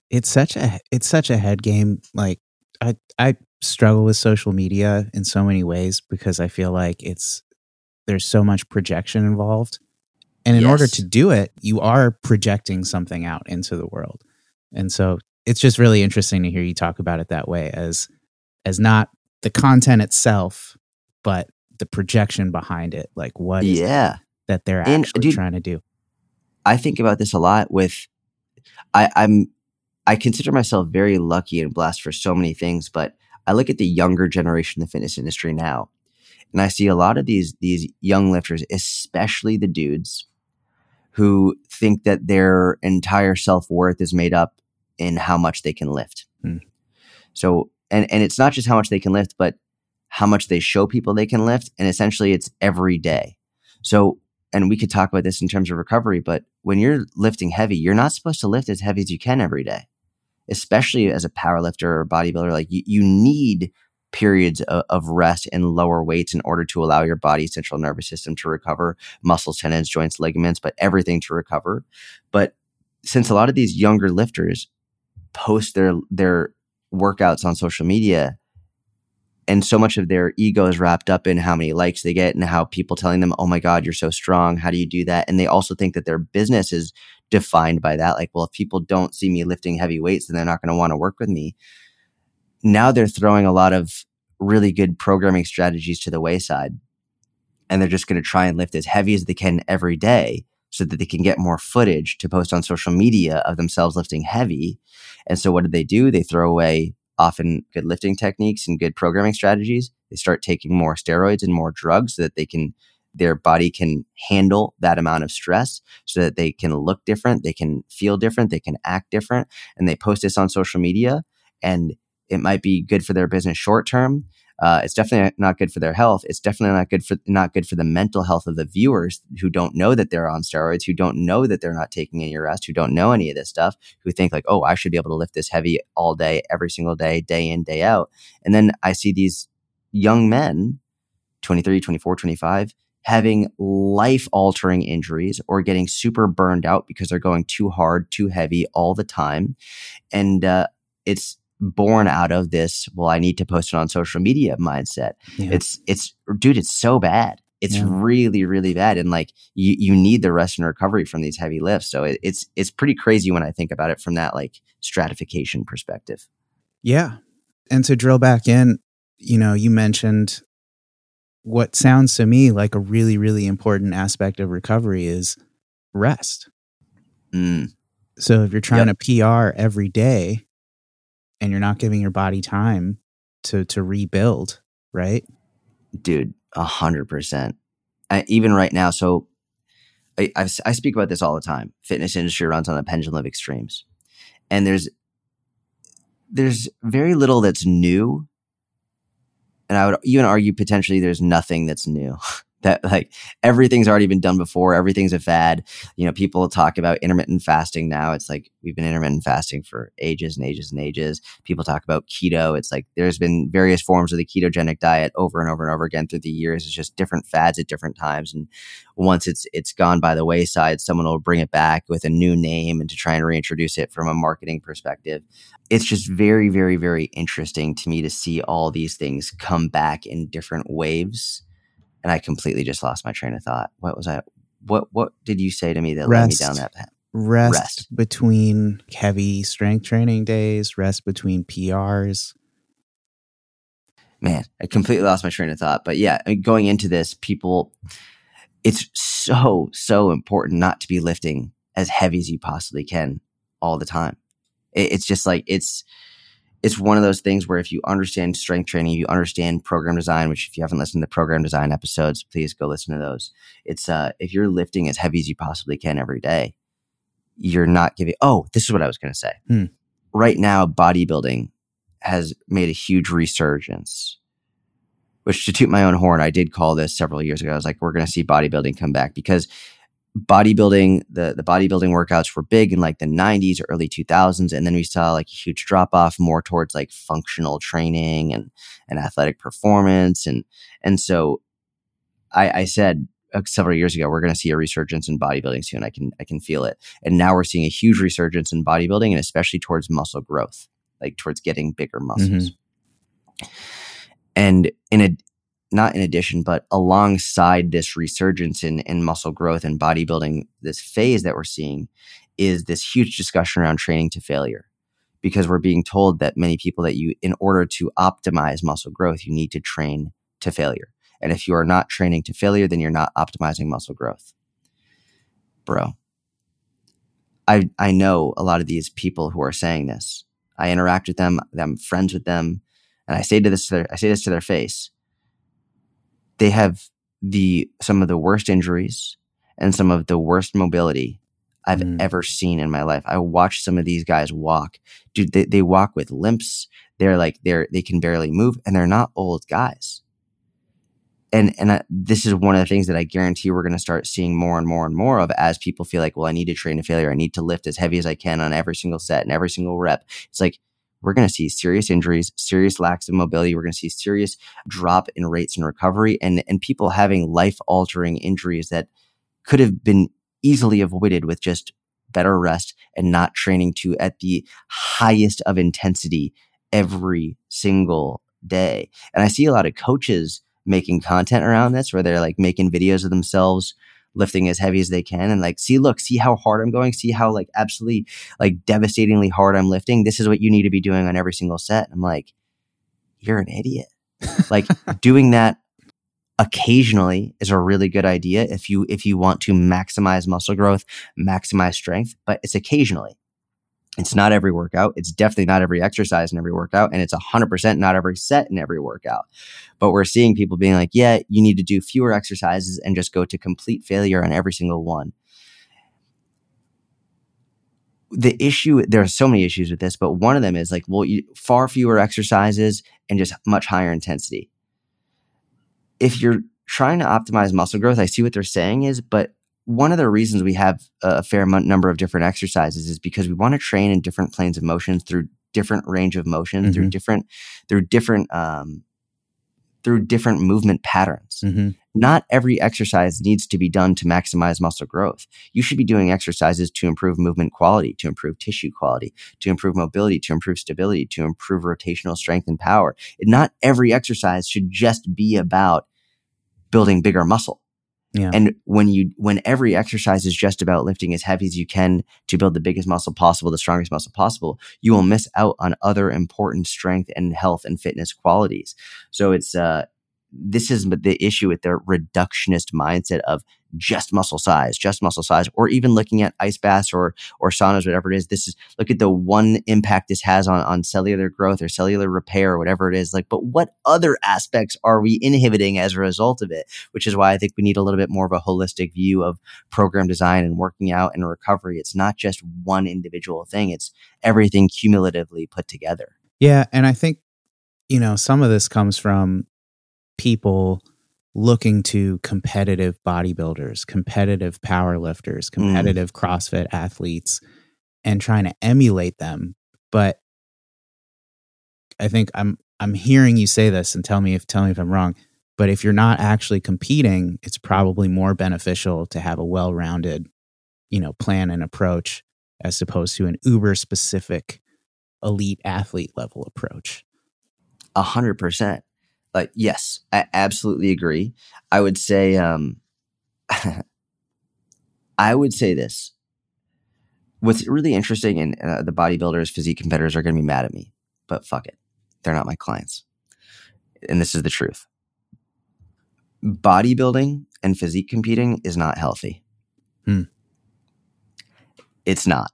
It's such a it's such a head game. Like I I struggle with social media in so many ways because I feel like it's there's so much projection involved. And in order to do it, you are projecting something out into the world. And so it's just really interesting to hear you talk about it that way as as not the content itself, but the projection behind it. Like what Yeah. that they're And, actually dude, trying to do. I think about this a lot with I, I'm I consider myself very lucky and blessed for so many things, but I look at the younger generation in the fitness industry now, and I see a lot of these these young lifters, especially the dudes, who think that their entire self worth is made up in how much they can lift. Hmm. So and and it's not just how much they can lift, but how much they show people they can lift, and essentially it's every day. So, and we could talk about this in terms of recovery, but when you're lifting heavy, you're not supposed to lift as heavy as you can every day, especially as a power lifter or bodybuilder. Like you, you need periods of, of rest and lower weights in order to allow your body's central nervous system to recover muscles, tendons, joints, ligaments, but everything to recover. But since a lot of these younger lifters post their their workouts on social media and so much of their ego is wrapped up in how many likes they get and how people telling them, "Oh my god, you're so strong. How do you do that?" And they also think that their business is defined by that. Like, well, if people don't see me lifting heavy weights, then they're not going to want to work with me. Now they're throwing a lot of really good programming strategies to the wayside, and they're just going to try and lift as heavy as they can every day so that they can get more footage to post on social media of themselves lifting heavy. And so what do they do? They throw away often good lifting techniques and good programming strategies. They start taking more steroids and more drugs so that they can their body can handle that amount of stress so that they can look different, they can feel different, they can act different, and they post this on social media and it might be good for their business short term, uh, it's definitely not good for their health. It's definitely not good for not good for the mental health of the viewers who don't know that they're on steroids, who don't know that they're not taking any rest, who don't know any of this stuff, who think like, oh, I should be able to lift this heavy all day, every single day, day in, day out. And then I see these young men, 23, 24, 25, having life altering injuries or getting super burned out because they're going too hard, too heavy all the time. And uh, it's born out of this well i need to post it on social media mindset yeah. it's it's dude it's so bad it's yeah. really really bad and like you you need the rest and recovery from these heavy lifts so it, it's it's pretty crazy when i think about it from that like stratification perspective yeah and to drill back in you know you mentioned what sounds to me like a really really important aspect of recovery is rest mm. so if you're trying yep. to pr every day and you're not giving your body time to to rebuild, right? Dude, a hundred percent. Even right now, so I, I, I speak about this all the time. Fitness industry runs on a pendulum of extremes, and there's there's very little that's new, and I would even argue potentially there's nothing that's new. that like everything's already been done before everything's a fad. You know people talk about intermittent fasting now. It's like we've been intermittent fasting for ages and ages and ages. People talk about keto. It's like there's been various forms of the ketogenic diet over and over and over again through the years. It's just different fads at different times. And once it's it's gone by the wayside someone will bring it back with a new name and to try and reintroduce it from a marketing perspective. It's just very very very interesting to me to see all these things come back in different waves and I completely just lost my train of thought. What was I? What what did you say to me that rest, led me down that path? Rest, rest between heavy strength training days. Rest between PRs. Man, I completely lost my train of thought. But yeah, going into this, people, it's so so important not to be lifting as heavy as you possibly can all the time. It, it's just like it's it's one of those things where if you understand strength training, you understand program design, which if you haven't listened to the program design episodes, please go listen to those. It's uh if you're lifting as heavy as you possibly can every day, you're not giving oh, this is what I was gonna say. Hmm. Right now, bodybuilding has made a huge resurgence. Which to toot my own horn, I did call this several years ago. I was like, we're gonna see bodybuilding come back because bodybuilding the the bodybuilding workouts were big in like the 90s or early 2000s and then we saw like a huge drop off more towards like functional training and and athletic performance and and so i i said uh, several years ago we're going to see a resurgence in bodybuilding soon. I can i can feel it. And now we're seeing a huge resurgence in bodybuilding and especially towards muscle growth like towards getting bigger muscles. Mm-hmm. and in a not in addition, but alongside this resurgence in, in muscle growth and bodybuilding, this phase that we're seeing is this huge discussion around training to failure. Because we're being told that many people that you, in order to optimize muscle growth, you need to train to failure. And if you are not training to failure, then you're not optimizing muscle growth. Bro, I, I know a lot of these people who are saying this. I interact with them, I'm friends with them, and I say to this to their, I say this to their face they have the some of the worst injuries and some of the worst mobility I've Mm. ever seen in my life. I watch some of these guys walk. Dude, they, they walk with limps. They're like they're they can barely move and they're not old guys. And and I, this is one of the things that I guarantee we're going to start seeing more and more and more of as people feel like, well, I need to train to failure. I need to lift as heavy as I can on every single set and every single rep. It's like we're going to see serious injuries, serious lacks of mobility. We're going to see serious drop in rates and recovery and, and people having life altering injuries that could have been easily avoided with just better rest and not training to at the highest of intensity every single day. And I see a lot of coaches making content around this where they're like making videos of themselves lifting as heavy as they can and like see look see how hard i'm going see how like absolutely like devastatingly hard i'm lifting. This is what you need to be doing on every single set. I'm like you're an idiot. Like doing that occasionally is a really good idea if you if you want to maximize muscle growth maximize strength but it's occasionally it's not every workout. It's definitely not every exercise in every workout and it's 100% not every set in every workout. But we're seeing people being like yeah you need to do fewer exercises and just go to complete failure on every single one. The issue there are so many issues with this but one of them is like well you, far fewer exercises and just much higher intensity. If you're trying to optimize muscle growth i see what they're saying is but one of the reasons we have a fair mon- number of different exercises is because we want to train in different planes of motion through different range of motion through Mhm. different through different um through different movement patterns Mhm. not every exercise needs to be done to maximize muscle growth. You should be doing exercises to improve movement quality, to improve tissue quality, to improve mobility, to improve stability, to improve rotational strength and power. Not every exercise should just be about building bigger muscle. Yeah. And when you when every exercise is just about lifting as heavy as you can to build the biggest muscle possible, the strongest muscle possible, you will miss out on other important strength and health and fitness qualities. So it's uh this is the issue with their reductionist mindset of just muscle size, just muscle size, or even looking at ice baths or or saunas, whatever it is. This is look at the one impact this has on on cellular growth or cellular repair or whatever it is. Like, but what other aspects are we inhibiting as a result of it? Which is why I think we need a little bit more of a holistic view of program design and working out and recovery. It's not just one individual thing; it's everything cumulatively put together. Yeah, and I think you know some of this comes from people looking to competitive bodybuilders, competitive powerlifters, mm. competitive CrossFit athletes and trying to emulate them. But I think I'm I'm hearing you say this and tell me if tell me if I'm wrong. But if you're not actually competing, it's probably more beneficial to have a well-rounded, you know, plan and approach as opposed to an uber specific elite athlete level approach. A hundred percent. Like, yes, I absolutely agree. I would say, um, I would say this. What's really interesting, and uh, the bodybuilders, physique competitors are going to be mad at me, but fuck it. They're not my clients. And this is the truth. Bodybuilding and physique competing is not healthy. Hmm. It's not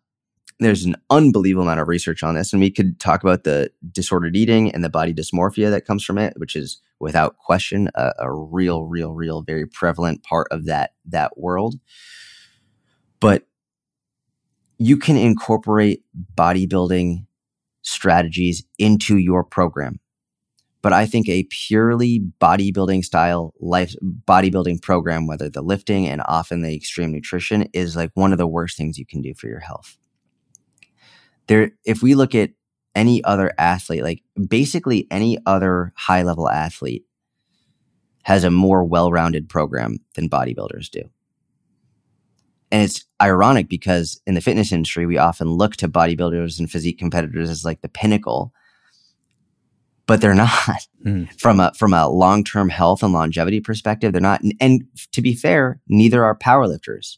there's an unbelievable amount of research on this, and we could talk about the disordered eating and the body dysmorphia that comes from it, which is without question a, a real, real, real, very prevalent part of that that world. But you can incorporate bodybuilding strategies into your program. But I think a purely bodybuilding style life bodybuilding program, whether the lifting and often the extreme nutrition, is like one of the worst things you can do for your health there if we look at any other athlete like basically any other high level athlete has a more well-rounded program than bodybuilders do. And it's ironic because in the fitness industry we often look to bodybuilders and physique competitors as like the pinnacle but they're not. Mm. from a from a long-term health and longevity perspective they're not. And to be fair neither are powerlifters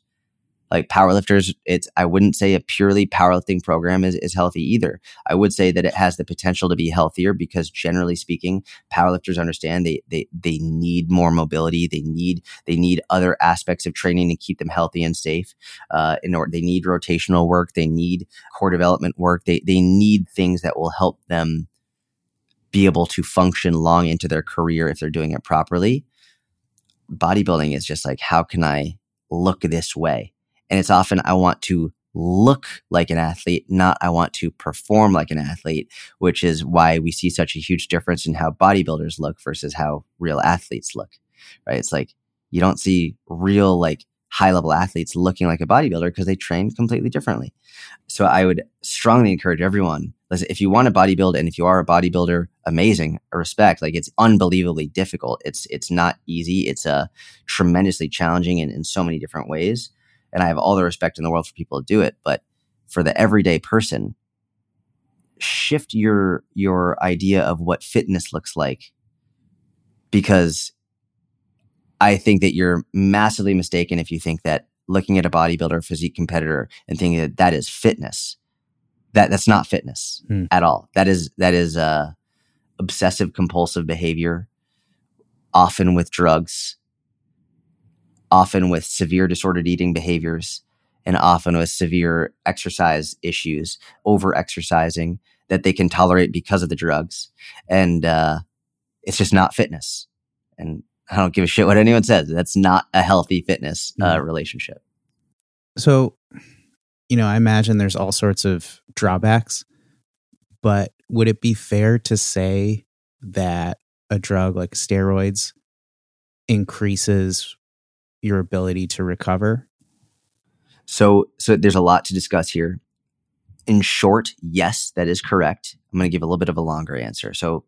like powerlifters it's i wouldn't say a purely powerlifting program is, is healthy either. I would say that it has the potential to be healthier because generally speaking powerlifters understand they they they need more mobility they need they need other aspects of training to keep them healthy and safe uh, in order they need rotational work they need core development work they they need things that will help them be able to function long into their career if they're doing it properly. Bodybuilding is just like how can i look this way And it's often, I want to look like an athlete, not I want to perform like an athlete, which is why we see such a huge difference in how bodybuilders look versus how real athletes look, right? It's like you don't see real, like, high level athletes looking like a bodybuilder because they train completely differently. So I would strongly encourage everyone listen, if you want to bodybuild and if you are a bodybuilder, amazing, respect. Like it's unbelievably difficult. It's it's not easy. It's a uh, tremendously challenging in, in so many different ways. And I have all the respect in the world for people to do it. But for the everyday person, shift your your idea of what fitness looks like because I think that you're massively mistaken if you think that looking at a bodybuilder physique competitor and thinking that that is fitness. That that's not fitness hmm. at all. That is that is uh, obsessive compulsive behavior, often with drugs, often with severe disordered eating behaviors, and often with severe exercise issues, over exercising that they can tolerate because of the drugs, and uh, it's just not fitness. And I don't give a shit what anyone says. That's not a healthy fitness uh, mm-hmm. relationship. So, you know, I imagine there's all sorts of drawbacks, but would it be fair to say that a drug like steroids increases your ability to recover? So, so there's a lot to discuss here. In short, yes, that is correct. I'm going to give a little bit of a longer answer. So,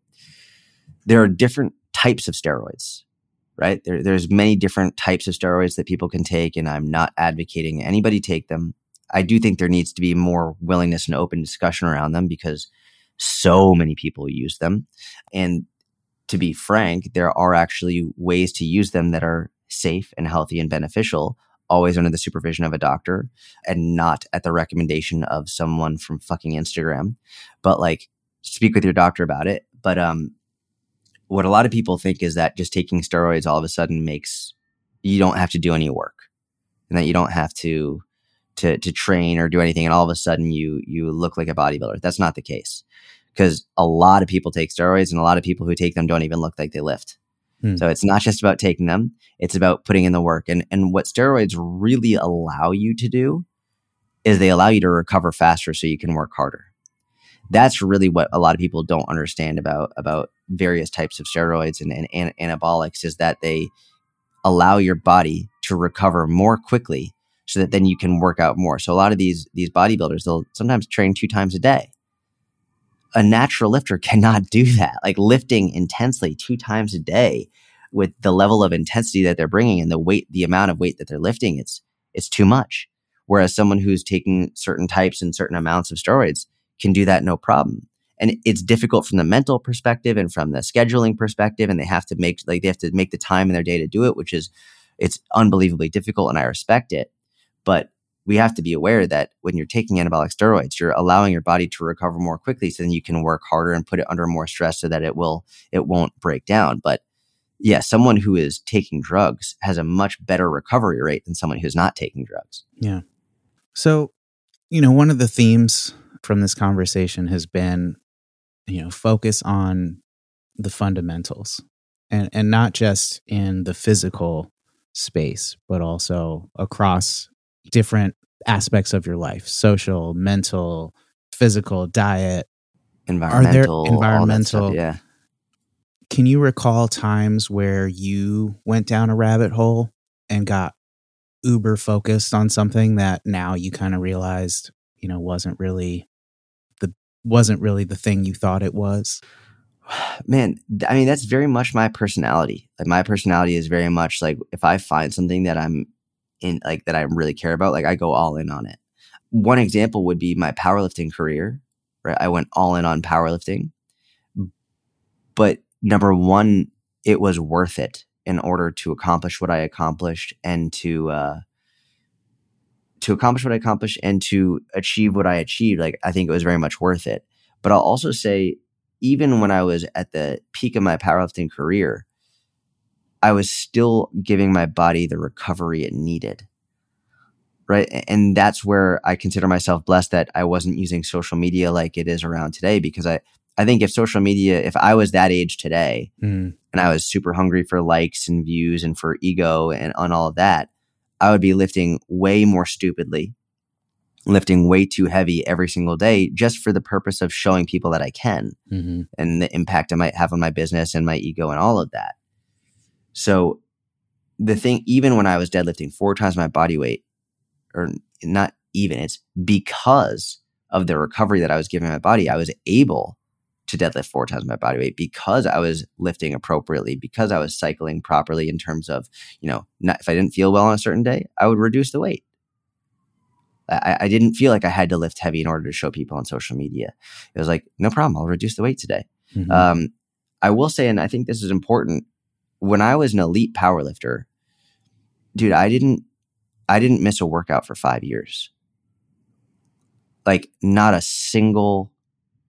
there are different types of steroids right? There, there's many different types of steroids that people can take, and I'm not advocating anybody take them. I do think there needs to be more willingness and open discussion around them because so many people use them. And to be frank, there are actually ways to use them that are safe and healthy and beneficial, always under the supervision of a doctor and not at the recommendation of someone from fucking Instagram. But like, speak with your doctor about it. But um, what a lot of people think is that just taking steroids all of a sudden makes you don't have to do any work and that you don't have to to to train or do anything and all of a sudden you you look like a bodybuilder that's not the case because a lot of people take steroids and a lot of people who take them don't even look like they lift hmm. so it's not just about taking them it's about putting in the work and and what steroids really allow you to do is they allow you to recover faster so you can work harder that's really what a lot of people don't understand about about various types of steroids and, and, and anabolics is that they allow your body to recover more quickly so that then you can work out more. So a lot of these these bodybuilders they'll sometimes train two times a day. A natural lifter cannot do that. Like lifting intensely two times a day with the level of intensity that they're bringing and the weight the amount of weight that they're lifting it's it's too much. Whereas someone who's taking certain types and certain amounts of steroids can do that no problem and it's difficult from the mental perspective and from the scheduling perspective and they have to make like they have to make the time in their day to do it which is it's unbelievably difficult and i respect it but we have to be aware that when you're taking anabolic steroids you're allowing your body to recover more quickly so then you can work harder and put it under more stress so that it will it won't break down. But yeah someone who is taking drugs has a much better recovery rate than someone who's not taking drugs. Yeah. So you know one of the themes from this conversation has been you know focus on the fundamentals and and not just in the physical space but also across different aspects of your life social mental physical diet environmental are there environmental stuff, yeah can you recall times where you went down a rabbit hole and got uber focused on something that now you kind of realized you know wasn't really the wasn't really the thing you thought it was? Man, I mean, that's very much my personality. Like, my personality is very much like if I find something that I'm in, like, that I really care about, like, I go all in on it. One example would be my powerlifting career, right? I went all in on powerlifting. But number one, it was worth it in order to accomplish what I accomplished and to, uh, to accomplish what I accomplished and to achieve what I achieved, like I think it was very much worth it. But I'll also say, even when I was at the peak of my powerlifting career, I was still giving my body the recovery it needed. Right. And that's where I consider myself blessed that I wasn't using social media like it is around today because I, I think if social media, if I was that age today mm. and I was super hungry for likes and views and for ego and on all of that, I would be lifting way more stupidly, lifting way too heavy every single day just for the purpose of showing people that I can Mm-hmm. and the impact I might have on my business and my ego and all of that. So the thing, even when I was deadlifting four times my body weight, or not even, it's because of the recovery that I was giving my body, I was able to deadlift four times my body weight because I was lifting appropriately, because I was cycling properly in terms of, you know, not, if I didn't feel well on a certain day, I would reduce the weight. I, I didn't feel like I had to lift heavy in order to show people on social media. It was like, no problem, I'll reduce the weight today. Mhm. Um, I will say, and I think this is important. When I was an elite powerlifter, dude, I didn't, I didn't miss a workout for five years. Like not a single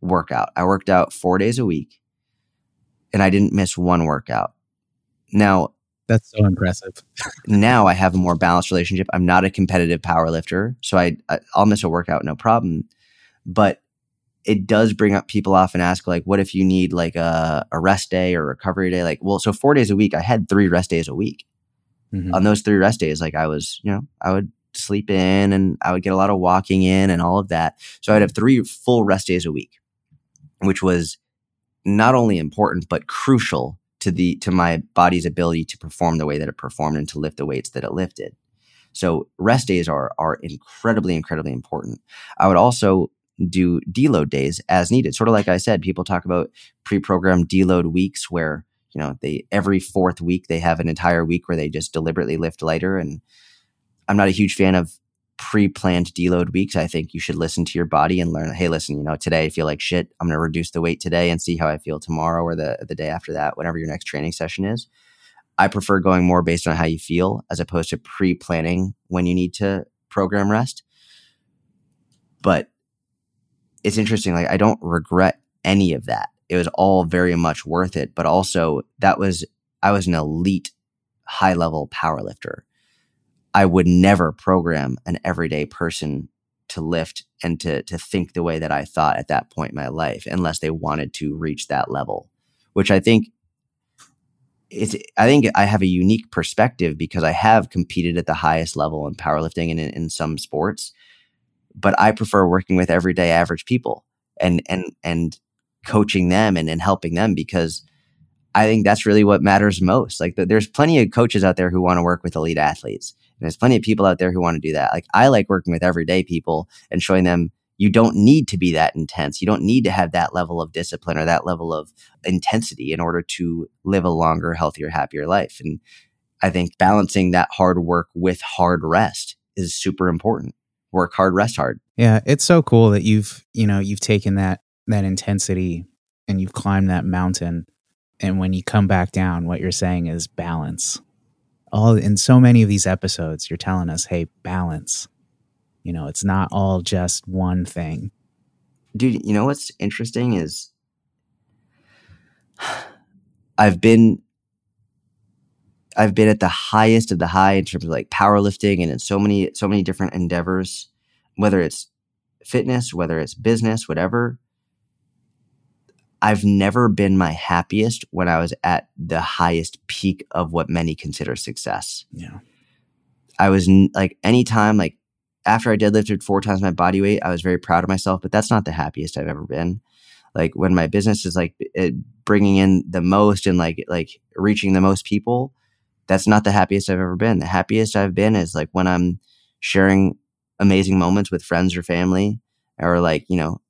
workout. I worked out four days a week, and I didn't miss one workout. Now, That's so impressive. now I have a more balanced relationship. I'm not a competitive power lifter, so I, I I'll miss a workout no problem. But it does bring up people often ask like, what if you need like a, a rest day or recovery day? Like, well, so four days a week, I had three rest days a week. Mhm. On those three rest days, like I was, you know, I would sleep in and I would get a lot of walking in and all of that. So I'd have three full rest days a week, which was not only important but crucial to the to my body's ability to perform the way that it performed and to lift the weights that it lifted. So rest days are are incredibly incredibly important. I would also do deload days as needed. Sort of like I said, people talk about pre-programmed deload weeks where you know they every fourth week they have an entire week where they just deliberately lift lighter and I'm not a huge fan of pre-planned deload weeks. I think you should listen to your body and learn, hey, listen, you know, today I feel like shit. I'm going to reduce the weight today and see how I feel tomorrow or the the day after that, whatever your next training session is. I prefer going more based on how you feel as opposed to pre-planning when you need to program rest. But it's interesting like I don't regret any of that. It was all very much worth it, but also that was I was an elite high level power lifter. I would never program an everyday person to lift and to to think the way that I thought at that point in my life unless they wanted to reach that level, which I think it's I think I have a unique perspective because I have competed at the highest level in powerlifting and in, in some sports, but I prefer working with everyday average people and and and coaching them and, and helping them because I think that's really what matters most. Like the, there's plenty of coaches out there who want to work with elite athletes. And there's plenty of people out there who want to do that. Like I like working with everyday people and showing them you don't need to be that intense. You don't need to have that level of discipline or that level of intensity in order to live a longer, healthier, happier life. And I think balancing that hard work with hard rest is super important. Work hard, rest hard. Yeah, it's so cool that you've you know you've taken that that intensity and you've climbed that mountain, and when you come back down, what you're saying is balance. All in so many of these episodes, you're telling us, hey, balance. You know, it's not all just one thing. Dude, you know what's interesting is I've been I've been at the highest of the high in terms of like powerlifting and in so many so many different endeavors, whether it's fitness, whether it's business, whatever. I've never been my happiest when I was at the highest peak of what many consider success. Yeah. I was n- like anytime like after I deadlifted four times my body weight, I was very proud of myself, but that's not the happiest I've ever been. Like when my business is like bringing in the most and like like reaching the most people, that's not the happiest I've ever been. The happiest I've been is like when I'm sharing amazing moments with friends or family or like, you know,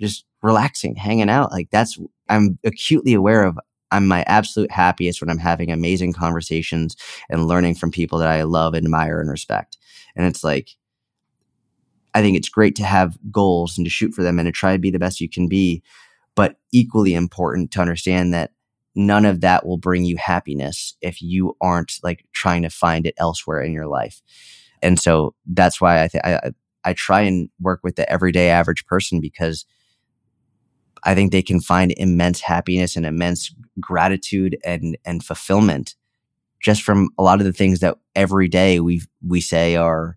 just relaxing, hanging out. Like that's I'm acutely aware of I'm my absolute happiest when I'm having amazing conversations and learning from people that I love, admire, and respect. And it's like, I think it's great to have goals and to shoot for them and to try to be the best you can be. But equally important to understand that none of that will bring you happiness if you aren't like trying to find it elsewhere in your life. And so that's why I think I I try and work with the everyday average person because I think they can find immense happiness and immense gratitude and and fulfillment just from a lot of the things that every day we we say are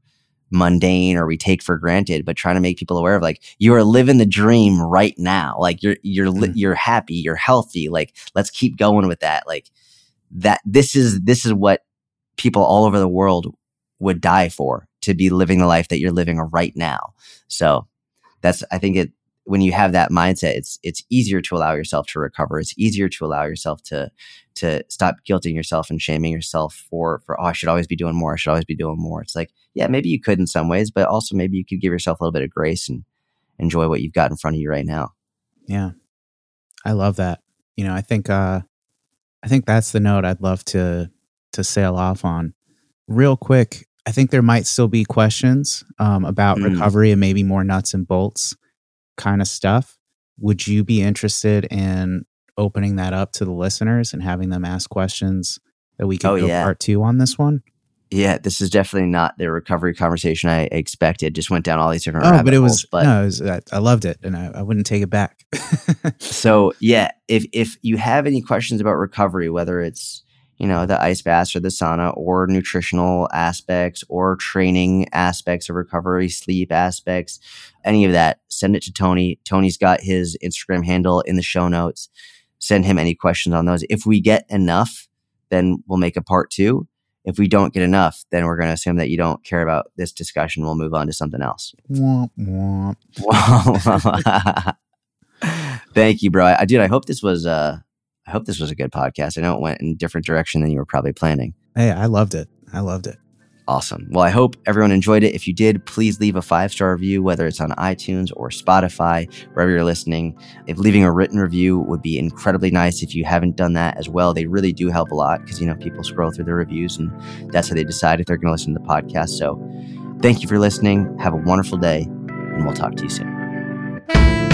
mundane or we take for granted but trying to make people aware of like you are living the dream right now like you're you're Mm. you're happy you're healthy like let's keep going with that like that this is this is what people all over the world would die for to be living the life that you're living right now. So that's, I think it, when you have that mindset, it's, it's easier to allow yourself to recover. It's easier to allow yourself to, to stop guilting yourself and shaming yourself for, for, oh, I should always be doing more. I should always be doing more. It's like, yeah, maybe you could in some ways, but also maybe you could give yourself a little bit of grace and enjoy what you've got in front of you right now. Yeah. I love that. You know, I think, uh, I think that's the note I'd love to, to sail off on real quick. I think there might still be questions um, about mm. recovery and maybe more nuts and bolts kind of stuff. Would you be interested in opening that up to the listeners and having them ask questions that we can oh, go yeah. part two on this one? Yeah, this is definitely not the recovery conversation I expected. Just went down all these different. Oh, but it was. but no, it was, I loved it, and I, I wouldn't take it back. so yeah, if if you have any questions about recovery, whether it's you know, the ice baths or the sauna or nutritional aspects or training aspects of recovery, sleep aspects, any of that, send it to Tony. Tony's got his Instagram handle in the show notes. Send him any questions on those. If we get enough, then we'll make a part two. If we don't get enough, then we're going to assume that you don't care about this discussion. We'll move on to something else. Womp, womp. Thank you, bro. I, dude, I hope this was uh, I hope this was a good podcast. I know it went in a different direction than you were probably planning. Hey, I loved it. I loved it. Awesome. Well, I hope everyone enjoyed it. If you did, please leave a five star review, whether it's on iTunes or Spotify, wherever you're listening. If leaving a written review would be incredibly nice if you haven't done that as well. They really do help a lot because, you know, people scroll through the reviews and that's how they decide if they're going to listen to the podcast. So thank you for listening. Have a wonderful day, and we'll talk to you soon.